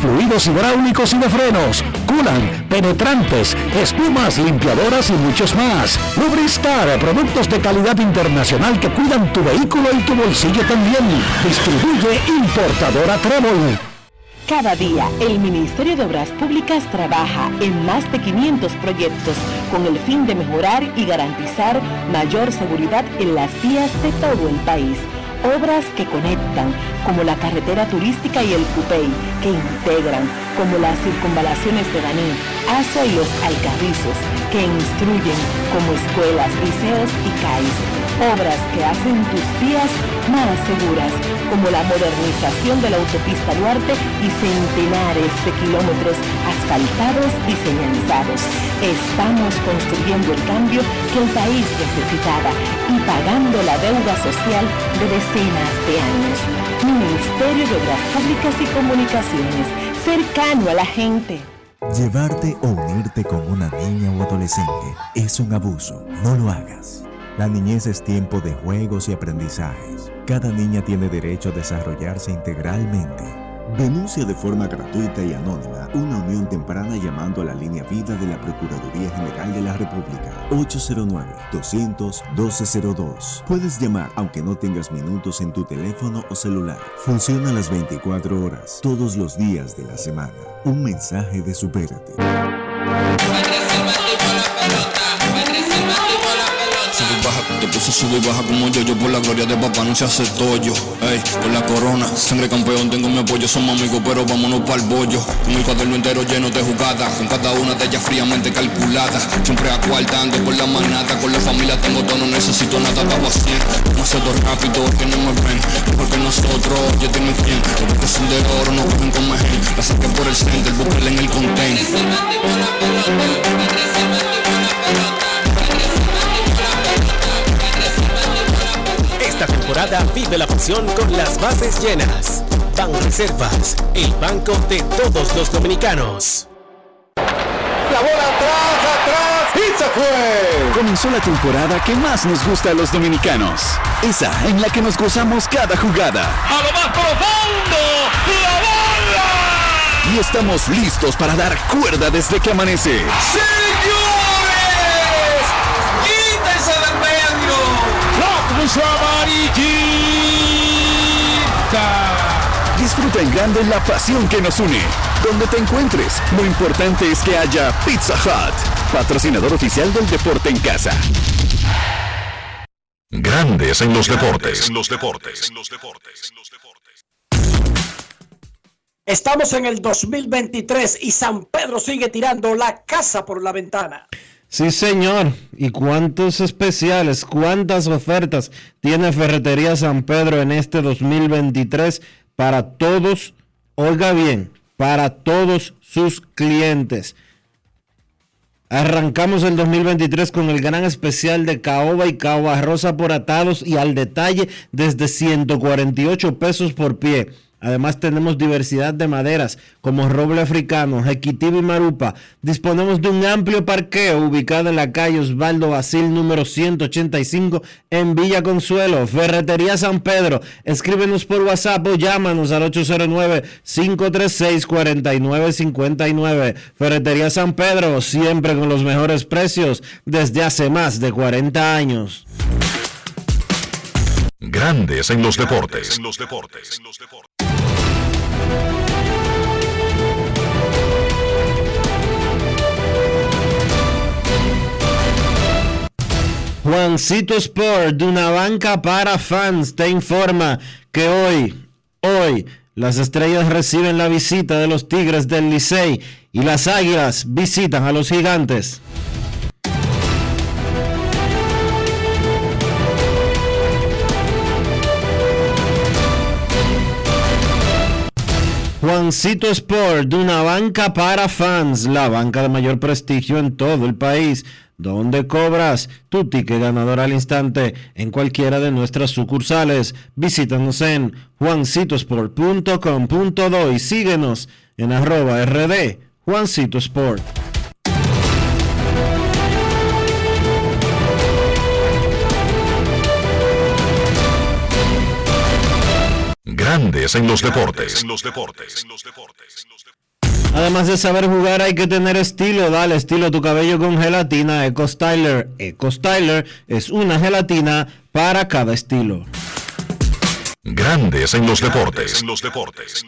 fluidos hidráulicos y de frenos, culan, penetrantes, espumas, limpiadoras y muchos más. Lubristar, productos de calidad internacional que cuidan tu vehículo y tu bolsillo también. Distribuye importadora Trébol. Cada día, el Ministerio de Obras Públicas trabaja en más de 500 proyectos con el fin de mejorar y garantizar mayor seguridad en las vías de todo el país. Obras que conectan, como la carretera turística y el Cupey, que integran, como las circunvalaciones de Baní, Asua y los Alcarrizos, que instruyen, como escuelas, liceos y CAIS. Obras que hacen tus vías más seguras, como la modernización de la autopista Duarte y centenares de kilómetros asfaltados y señalizados. Estamos construyendo el cambio que el país necesitaba y pagando la deuda social de decenas de años. Ministerio de Obras Públicas y Comunicaciones, cercano a la gente. Llevarte o unirte con una niña o adolescente es un abuso. No lo hagas. La niñez es tiempo de juegos y aprendizajes. Cada niña tiene derecho a desarrollarse integralmente. Denuncia de forma gratuita y anónima una unión temprana llamando a la línea vida de la Procuraduría General de la República 809-200-1202. Puedes llamar aunque no tengas minutos en tu teléfono o celular. Funciona las 24 horas, todos los días de la semana. Un mensaje de Supérate. Te puse sube y baja como yo, yo por la gloria de papá no se hace tollo. Ey, por la corona, sangre campeón, tengo mi apoyo, somos amigos, pero vámonos para el bollo. Con el cuaderno entero lleno de jugadas, con cada una de ellas fríamente calculada. Siempre acuartando por la manada, con la familia tengo todo, no necesito nada, estaba haciendo. Demasiado rápido, que no me ven, mejor que nosotros, oye dime quién. Los que son de oro no cogen con gen, la saqué por el center, búsquela en el content. Vive la pasión con las bases llenas. Ban Reservas, el banco de todos los dominicanos. La bola atrás, atrás y se fue. Comenzó la temporada que más nos gusta a los dominicanos. Esa en la que nos gozamos cada jugada. A lo más profundo, la bola. Y estamos listos para dar cuerda desde que amanece. ¡Señores! ¡La cruz amarillita! Disfruta en grande la pasión que nos une. Donde te encuentres, lo importante es que haya Pizza Hut, patrocinador oficial del deporte en casa. Grandes en los deportes. En los deportes. Estamos en el 2023 y San Pedro sigue tirando la casa por la ventana. Sí, señor. ¿Y cuántos especiales, cuántas ofertas tiene Ferretería San Pedro en este 2023 para todos? Oiga bien, para todos sus clientes. Arrancamos el 2023 con el gran especial de caoba y caoba rosa por atados y al detalle desde 148 pesos por pie. Además tenemos diversidad de maderas como roble africano, jequitiba y marupa. Disponemos de un amplio parqueo ubicado en la calle Osvaldo Basil número 185 en Villa Consuelo, Ferretería San Pedro. Escríbenos por WhatsApp o llámanos al 809-536-4959. Ferretería San Pedro, siempre con los mejores precios desde hace más de 40 años. Grandes en los deportes. En los deportes. Juancito Sport, de una banca para fans, te informa que hoy, hoy, las estrellas reciben la visita de los Tigres del Licey y las Águilas visitan a los Gigantes. Juancito Sport, de una banca para fans, la banca de mayor prestigio en todo el país, donde cobras tu ticket ganador al instante en cualquiera de nuestras sucursales. Visítanos en juancitosport.com.do y síguenos en arroba rd Juancito Sport. Grandes en los deportes. En los deportes. Además de saber jugar hay que tener estilo. Dale estilo a tu cabello con gelatina Eco Styler. Eco Styler es una gelatina para cada estilo. Grandes en los deportes. En los deportes.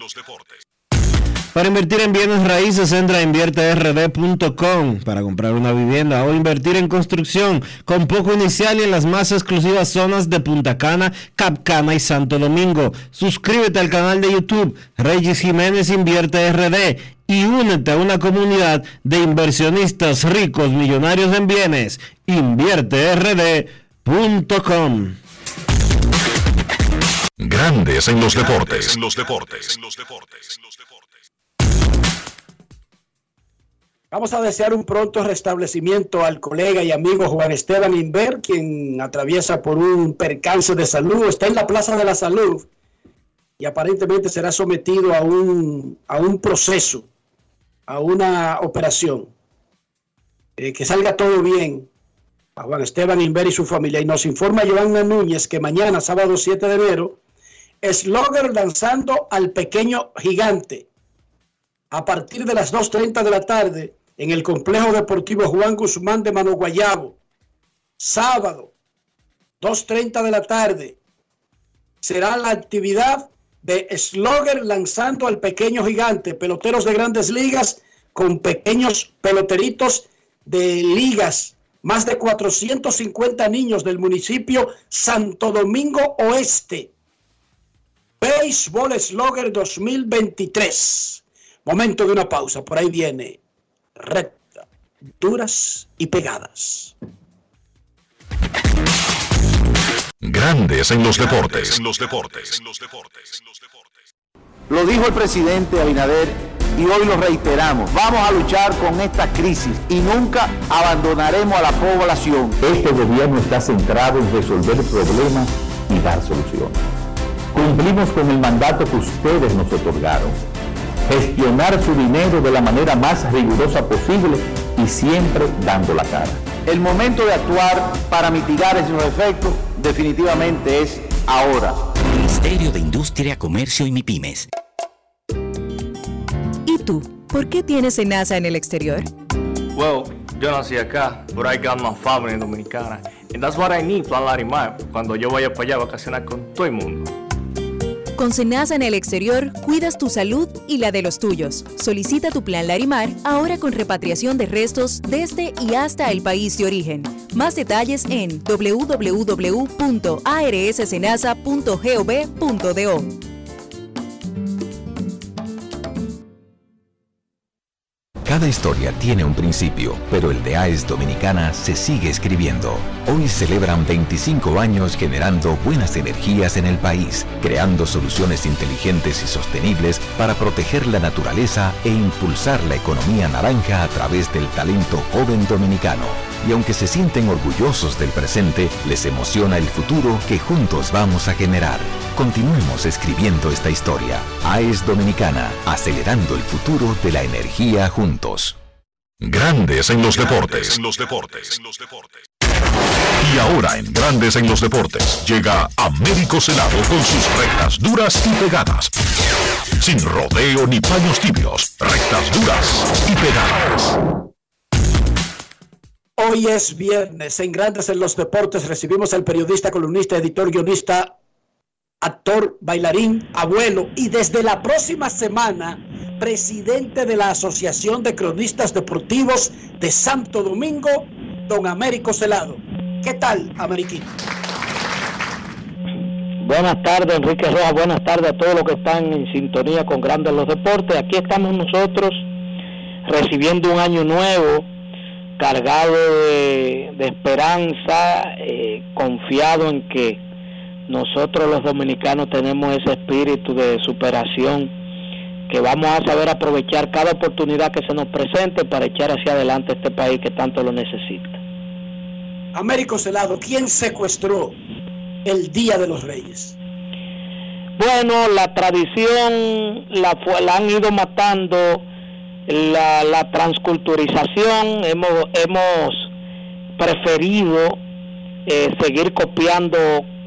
Para invertir en bienes raíces, entra a invierterd.com para comprar una vivienda o invertir en construcción con poco inicial y en las más exclusivas zonas de Punta Cana, Capcana y Santo Domingo. Suscríbete al canal de YouTube Reyes Jiménez Invierte RD y únete a una comunidad de inversionistas ricos millonarios en bienes. InvierteRD.com Grandes en los deportes. En los deportes. Vamos a desear un pronto restablecimiento al colega y amigo Juan Esteban Inver, quien atraviesa por un percance de salud, está en la Plaza de la Salud y aparentemente será sometido a un, a un proceso, a una operación. Eh, que salga todo bien a Juan Esteban Inver y su familia. Y nos informa Joana Núñez que mañana, sábado 7 de enero, Slogger lanzando al pequeño gigante a partir de las 2.30 de la tarde en el Complejo Deportivo Juan Guzmán de Mano Guayabo. Sábado, 2.30 de la tarde, será la actividad de Slogger lanzando al pequeño gigante, peloteros de grandes ligas con pequeños peloteritos de ligas. Más de 450 niños del municipio Santo Domingo Oeste. Béisbol Slogger 2023. Momento de una pausa. Por ahí viene recta, duras y pegadas. Grandes en los deportes. Lo dijo el presidente Abinader y hoy lo reiteramos. Vamos a luchar con esta crisis y nunca abandonaremos a la población. Este gobierno está centrado en resolver problemas y dar soluciones. Cumplimos con el mandato que ustedes nos otorgaron. Gestionar su dinero de la manera más rigurosa posible y siempre dando la cara. El momento de actuar para mitigar esos efectos definitivamente es ahora. Ministerio de Industria, Comercio y MIPIMES. ¿Y tú? ¿Por qué tienes NASA en el exterior? Well, yo nací acá, but I got my family dominicana. And that's what I need, Plan Larimar, cuando yo vaya para allá a vacacionar con todo el mundo. Con Senasa en el exterior, cuidas tu salud y la de los tuyos. Solicita tu plan Larimar ahora con repatriación de restos desde y hasta el país de origen. Más detalles en www.arssenasa.gov.do. Cada historia tiene un principio, pero el de AES Dominicana se sigue escribiendo. Hoy celebran 25 años generando buenas energías en el país, creando soluciones inteligentes y sostenibles para proteger la naturaleza e impulsar la economía naranja a través del talento joven dominicano. Y aunque se sienten orgullosos del presente, les emociona el futuro que juntos vamos a generar. Continuemos escribiendo esta historia. AES Dominicana, acelerando el futuro de la energía juntos. Grandes en los deportes. Y ahora en Grandes en los deportes llega Américo Celado con sus rectas duras y pegadas. Sin rodeo ni paños tibios, rectas duras y pegadas. Hoy es viernes, en Grandes en los Deportes recibimos al periodista, columnista, editor, guionista, actor, bailarín, abuelo y desde la próxima semana, presidente de la Asociación de Cronistas Deportivos de Santo Domingo, don Américo Celado. ¿Qué tal, Ameriquito? Buenas tardes, Enrique Rojas. Buenas tardes a todos los que están en sintonía con Grandes en los Deportes. Aquí estamos nosotros recibiendo un año nuevo cargado de, de esperanza, eh, confiado en que nosotros los dominicanos tenemos ese espíritu de superación, que vamos a saber aprovechar cada oportunidad que se nos presente para echar hacia adelante este país que tanto lo necesita. Américo Celado, ¿quién secuestró el Día de los Reyes? Bueno, la tradición la, la han ido matando la, la transculturización, hemos, hemos preferido eh, seguir copiando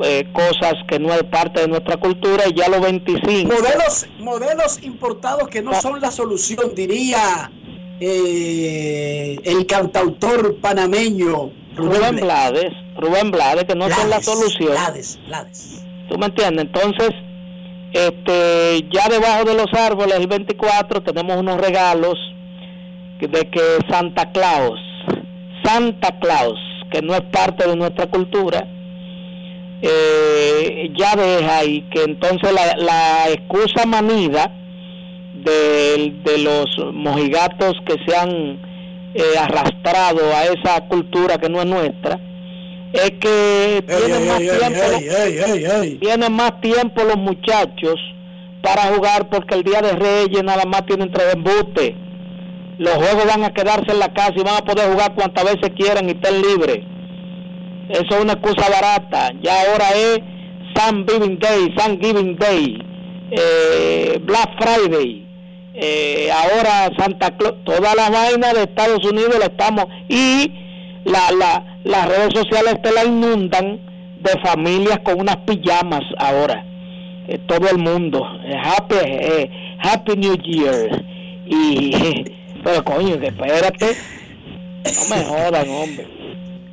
eh, cosas que no es parte de nuestra cultura y ya los 25. Modelos, modelos importados que no son la solución, diría eh, el cantautor panameño Rubén, Rubén Blades, Rubén Blades, que no Blades, son la solución. Blades, Blades. ¿Tú me entiendes? Entonces, este, ya debajo de los árboles, el 24, tenemos unos regalos de que Santa Claus, Santa Claus, que no es parte de nuestra cultura, eh, ya deja y que entonces la, la excusa manida de, de, los mojigatos que se han eh, arrastrado a esa cultura que no es nuestra, es que tienen más tiempo tienen más tiempo los muchachos para jugar porque el día de Reyes nada más tienen tres embustes. Los juegos van a quedarse en la casa y van a poder jugar cuantas veces quieran y estén libres eso es una excusa barata. Ya ahora es Thanksgiving Day Thanksgiving Day eh, Black Friday. Eh, ahora Santa Claus todas las vainas de Estados Unidos la estamos y la, la, las redes sociales te la inundan de familias con unas pijamas ahora. eh, todo el mundo. Eh, happy, eh, happy New Year. Y, pero coño, que espérate. No me jodan, hombre.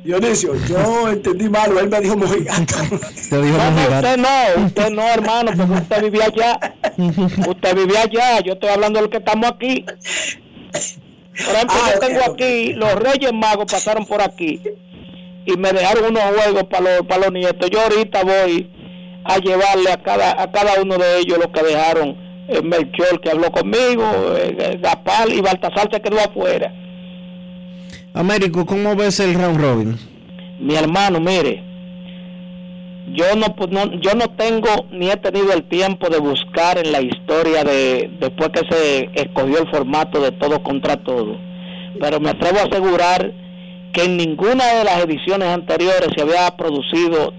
Dionisio, yo entendí mal, él me dijo. Te dijo No, usted no, usted no, hermano, porque usted vivía allá. Usted vivía allá, yo estoy hablando de lo que estamos aquí. Por ejemplo, Ah, yo tengo aquí, los Reyes Magos pasaron por aquí y me dejaron unos juegos para los, para los nietos. Yo ahorita voy a llevarle a cada, a cada uno de ellos lo que dejaron eh, Melchor, que habló conmigo, eh, Gapal y Baltasar se quedó afuera. Américo, ¿cómo ves el round robin? mi hermano, mire, yo no, pu- no- yo no tengo ni he tenido el tiempo de buscar en la historia de después que se escogió el formato de todo contra todo, pero me atrevo a asegurar que en ninguna de las ediciones anteriores se había producido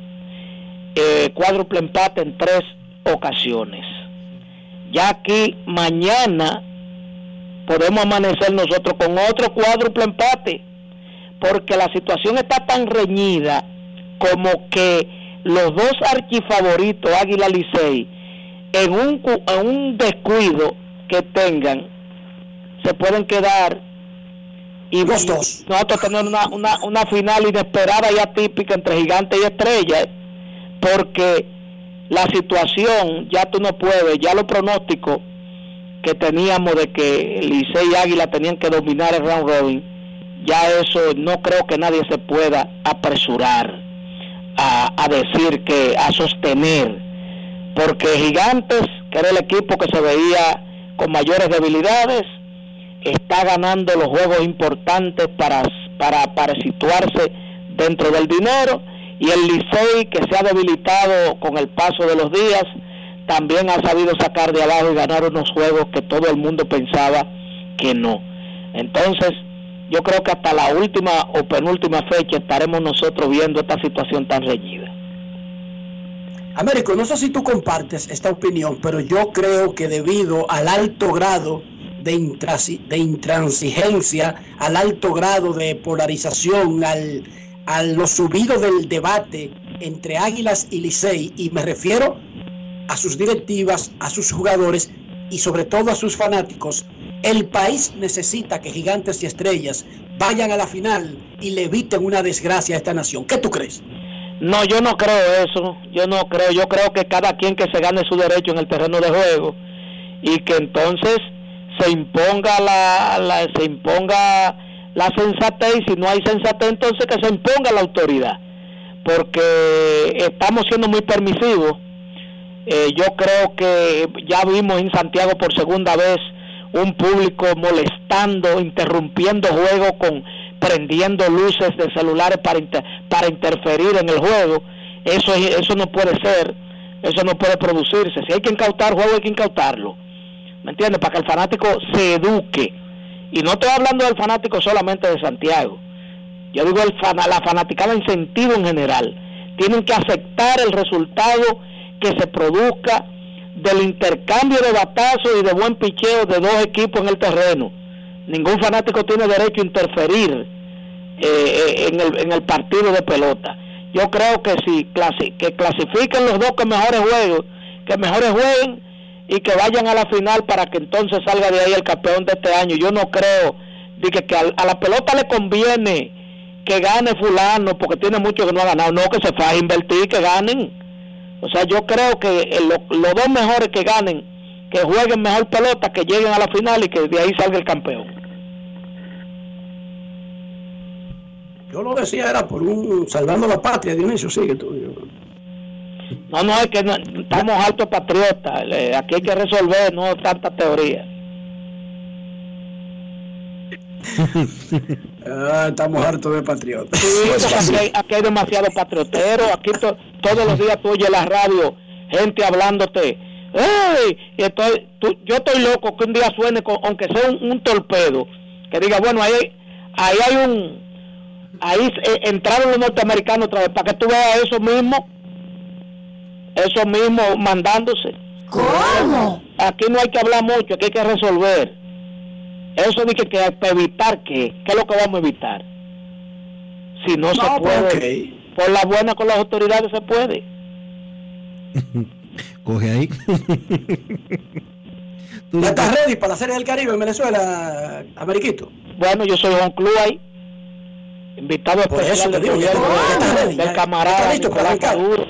eh, cuádruple empate en tres ocasiones. Ya aquí mañana podemos amanecer nosotros con otro cuádruple empate porque la situación está tan reñida como que los dos archifavoritos, Águila Licey, en un, en un descuido que tengan, se pueden quedar y Los dos. nosotros tener una, una, una final inesperada y atípica entre gigantes y estrellas, porque la situación ya tú no puedes, ya los pronósticos que teníamos de que Licey y Águila tenían que dominar el round robin, ya eso no creo que nadie se pueda apresurar a, a decir que, a sostener, porque Gigantes, que era el equipo que se veía con mayores debilidades, está ganando los juegos importantes para, para, situarse dentro del dinero y el Licey que se ha debilitado con el paso de los días también ha sabido sacar de abajo y ganar unos juegos que todo el mundo pensaba que no. Entonces, yo creo que hasta la última o penúltima fecha estaremos nosotros viendo esta situación tan reñida. Américo, no sé si tú compartes esta opinión, pero yo creo que debido al alto grado de, intransigencia, al alto grado de polarización, al, a lo subido del debate entre Águilas y Licey, y me refiero a sus directivas, a sus jugadores y sobre todo a sus fanáticos, el país necesita que gigantes y estrellas vayan a la final y le eviten una desgracia a esta nación. ¿Qué tú crees? No, yo no creo eso. Yo no creo. Yo creo que cada quien que se gane su derecho en el terreno de juego y que entonces se imponga la, se imponga la sensatez y si no hay sensatez entonces que se imponga la autoridad porque estamos siendo muy permisivos. Eh, yo creo que ya vimos en Santiago por segunda vez un público molestando, interrumpiendo juego con prendiendo luces de celulares para para interferir en el juego. Eso es- eso no puede ser, eso no puede producirse. Si hay que incautar juego hay que incautarlo. ¿Me entiendes? Para que el fanático se eduque. Y no estoy hablando del fanático solamente de Santiago. Yo digo la fanaticada en sentido en general. Tienen que aceptar el resultado que se produzca del intercambio de batazos y de buen picheo de dos equipos en el terreno. Ningún fanático tiene derecho a interferir eh, eh, en, el, en el partido de pelota. Yo creo que si clasi- que clasifiquen los dos que mejores juegos, que mejores jueguen y que vayan a la final para que entonces salga de ahí el campeón de este año. Yo no creo de que, que a, la pelota le conviene que gane fulano porque tiene mucho que no ha ganado, no que se fue a invertir que ganen. O sea, yo creo que eh, lo- los dos mejores que ganen, que jueguen mejor pelota, que lleguen a la final y que de ahí salga el campeón. Yo lo decía era por un salvando la patria, Dionisio, sigue tú. No, no, es que no- estamos altos patriotas, le- aquí hay que resolver, no tanta teoría. Ah, estamos hartos de patriotas. Sí, porque aquí, hay, aquí hay demasiado patriotero, aquí to- todos los días tú oyes la radio, gente hablándote. ¡Ey! Y estoy, tú- yo estoy loco que un día suene, con- aunque sea un, un torpedo, que diga, bueno, ahí, ahí hay un... Ahí eh, entraron los norteamericanos otra vez, para que tú veas eso mismo, eso mismo mandándose. ¿Cómo? Aquí no hay que hablar mucho, aquí hay que resolver. Eso de que, que para evitar qué, ¿qué es lo que vamos a evitar? Si no, se No, pues, puede, por la buena con las autoridades se puede. Coge ahí. ¿Ya estás ready para la Serie del Caribe en Venezuela, Ameriquito? Bueno, yo soy Juan Club ahí. Invitado Por eso especial te del, digo, ya gobierno está- ya está del- ready, del ya- camarada Nicolás. Maduro.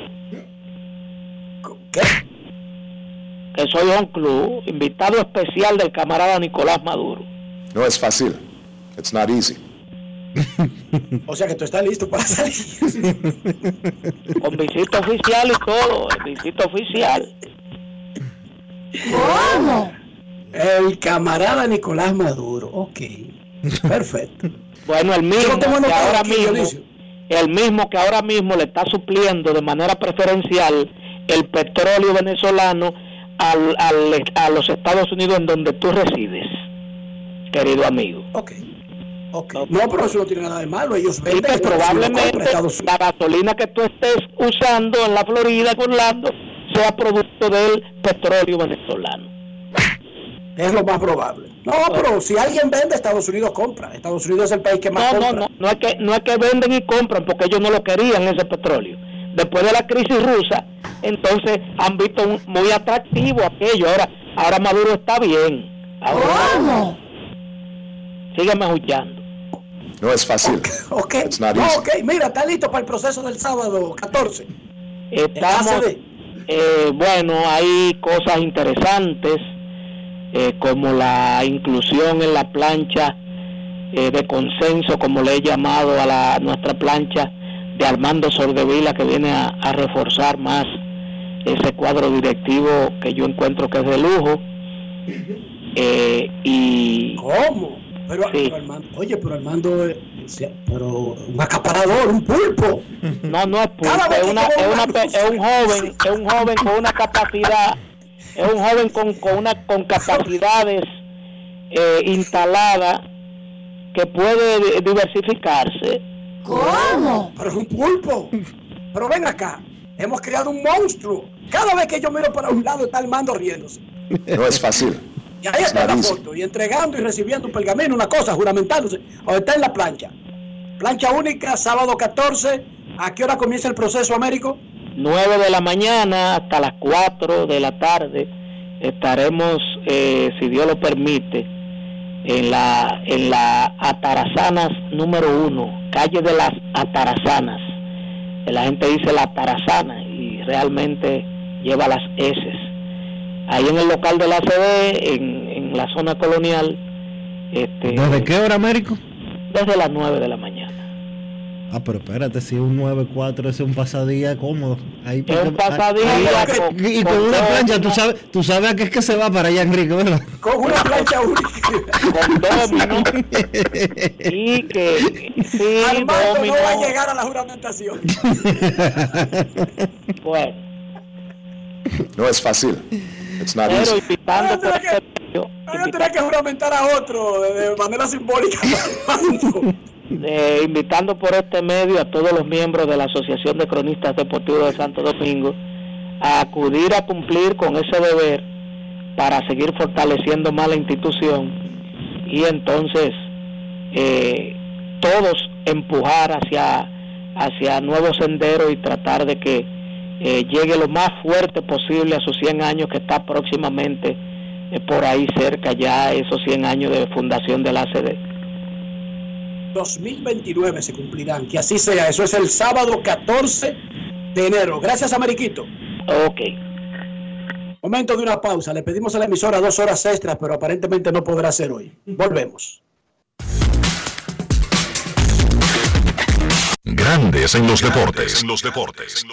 Que soy Juan Club, invitado especial del camarada Nicolás Maduro. No es fácil. It's not easy. O sea que tú estás listo para salir. Con visita oficial y todo, visita oficial. ¿Cómo? El camarada Nicolás Maduro. Ok. Perfecto. Bueno, el mismo que ahora aquí, mismo, el mismo que ahora mismo le está supliendo de manera preferencial el petróleo venezolano al, al- a los Estados Unidos en donde tú resides, querido amigo. Ok. Ok. No, pero eso no tiene nada de malo. Ellos Y venden Unidos probablemente la gasolina que tú estés usando en la Florida, en Orlando, sea producto del petróleo venezolano. Es lo más probable. No, pero si alguien vende, Estados Unidos compra. Estados Unidos es el país que más No, no, compra. no, no es que no es que venden y compran porque ellos no lo querían ese petróleo. Después de la crisis rusa, entonces han visto un- muy atractivo aquello. Ahora, ahora Maduro está bien. Ahora, Sígueme escuchando. No es fácil. Ok. No, ok, mira, está listo para el proceso del sábado 14. Estamos, eh, bueno, hay cosas interesantes eh, como la inclusión en la plancha eh, de consenso, como le he llamado a la, nuestra plancha de Armando Sordevila, que viene a, a reforzar más ese cuadro directivo que yo encuentro que es de lujo. Eh, y ¿Cómo? Pero, pero Armando, oye, pero Armando, eh, se- pero un acaparador, un pulpo. No, no es pulpo, es, una, es, una es un joven, es un joven con una capacidad, es un joven con, con una con capacidades eh, instaladas que puede di- diversificarse. ¿Cómo? Pero es un pulpo. Pero ven acá, hemos creado un monstruo. Cada vez que yo miro para un lado está Armando riéndose. No es fácil. Y ahí está la foto, y entregando y recibiendo un pergamino, una cosa, juramentándose. O está en la plancha. Plancha única, sábado 14. ¿A qué hora comienza el proceso, Américo? 9 de la mañana hasta las 4 de la tarde estaremos, eh, si Dios lo permite, en la en la Atarazanas número 1, calle de las Atarazanas. La gente dice la Atarazana y realmente lleva las S. Ahí en el local de la CD, en, en la zona colonial, este, ¿Desde qué hora, Américo? desde las 9 de la mañana. Ah, pero espérate, si un 9-4 ese es un pasadía cómodo. Ahí Es un pasadía ahí- con- y con, con una plancha, tú sabes, tú sabes a qué es que se va para allá, Enrique, ¿verdad? Con una plancha única. con domino y que sí, Armando domino, no va a llegar a la juramentación. pues, No es fácil. It's not pero easy. invitando por este medio, Van a tener que juramentar a otro de manera simbólica. Eh, invitando por este medio a todos los miembros de la Asociación de Cronistas Deportivos de Santo Domingo a acudir a cumplir con ese deber para seguir fortaleciendo más la institución y entonces eh, todos empujar hacia hacia nuevos senderos y tratar de que eh, llegue lo más fuerte posible a sus 100 años que está próximamente eh, por ahí cerca ya esos 100 años de fundación de la ACD. 2029 se cumplirán. Que así sea. Eso es el sábado 14 de enero. Gracias, Ameriquito. Ok. Momento de una pausa. Le pedimos a la emisora dos horas extras, pero aparentemente no podrá ser hoy. Volvemos. Grandes en los deportes. En los deportes.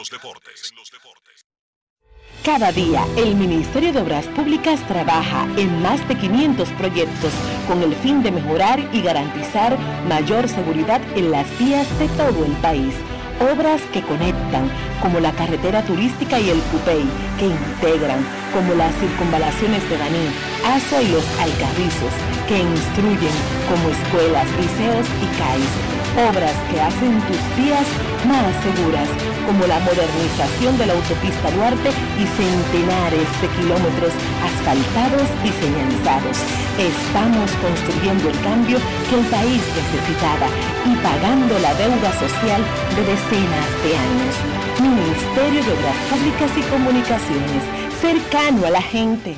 Cada día, el Ministerio de Obras Públicas trabaja en más de 500 proyectos con el fin de mejorar y garantizar mayor seguridad en las vías de todo el país. Obras que conectan, como la carretera turística y el Cupey, que integran, como las circunvalaciones de Baní, Azo y los Alcarrizos, que instruyen, como escuelas, liceos y CAIS. Obras que hacen tus vías más seguras, como la modernización de la autopista Duarte y centenares de kilómetros asfaltados y señalizados. Estamos construyendo el cambio que el país necesitaba y pagando la deuda social de decenas de años. Ministerio de Obras Públicas y Comunicaciones, cercano a la gente.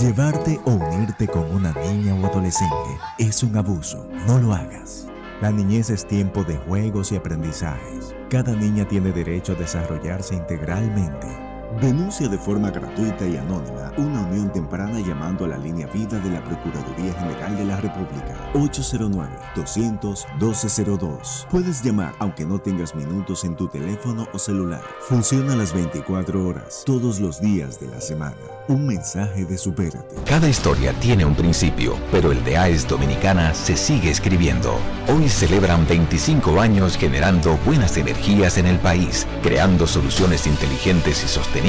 Llevarte o unirte con una niña o adolescente es un abuso. No lo hagas. La niñez es tiempo de juegos y aprendizajes. Cada niña tiene derecho a desarrollarse integralmente Denuncia de forma gratuita y anónima una unión temprana llamando a la línea vida de la Procuraduría General de la República 809-200-1202. Puedes llamar aunque no tengas minutos en tu teléfono o celular. Funciona las 24 horas, todos los días de la semana. Un mensaje de supérate. Cada historia tiene un principio, pero el de AES Dominicana se sigue escribiendo. Hoy celebran 25 años generando buenas energías en el país, creando soluciones inteligentes y sostenibles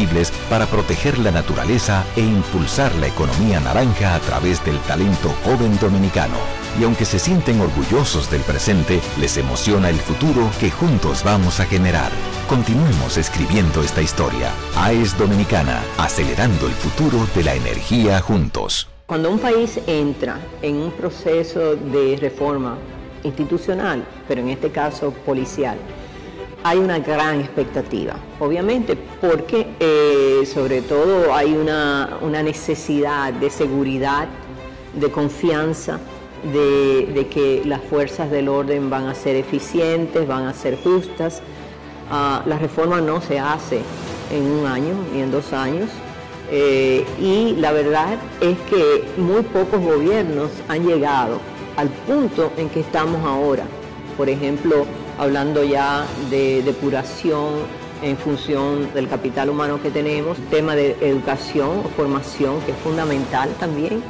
para proteger la naturaleza e impulsar la economía naranja a través del talento joven dominicano. Y aunque se sienten orgullosos del presente, les emociona el futuro que juntos vamos a generar. Continuemos escribiendo esta historia. AES Dominicana, acelerando el futuro de la energía juntos. Cuando un país entra en un proceso de reforma institucional, pero en este caso policial, hay una gran expectativa, obviamente, porque eh, sobre todo hay una, necesidad de seguridad, de confianza, de, que las fuerzas del orden van a ser eficientes, van a ser justas. Ah, la reforma no se hace en un año ni en dos años. Eh, y la verdad es que muy pocos gobiernos han llegado al punto en que estamos ahora. Por ejemplo, hablando ya de depuración en función del capital humano que tenemos, tema de educación o formación que es fundamental también.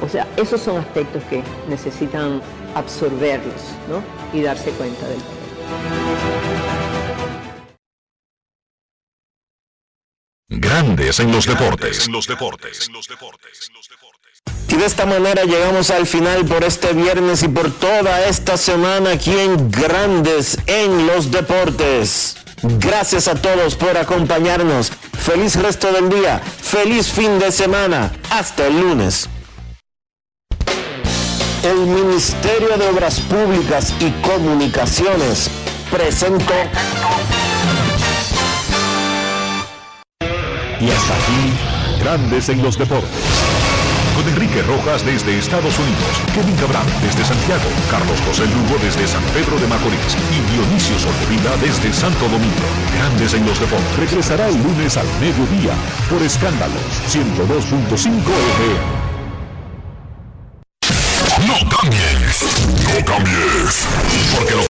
O sea, esos son aspectos que necesitan absorberlos y darse cuenta del Grandes en los deportes. En los deportes. Y de esta manera llegamos al final por este viernes y por toda esta semana aquí en Grandes en los Deportes. Gracias a todos por acompañarnos. Feliz resto del día. Feliz fin de semana. Hasta el lunes. El Ministerio de Obras Públicas y Comunicaciones presentó. Y hasta aquí, Grandes en los Deportes Enrique Rojas desde Estados Unidos, Kevin Cabral desde Santiago, Carlos José Lugo desde San Pedro de Macorís y Dionisio Solterida desde Santo Domingo. Grandes en los deportes. Regresará el lunes al mediodía por Escándalos 102.5 FM. No cambies, no cambies, porque lo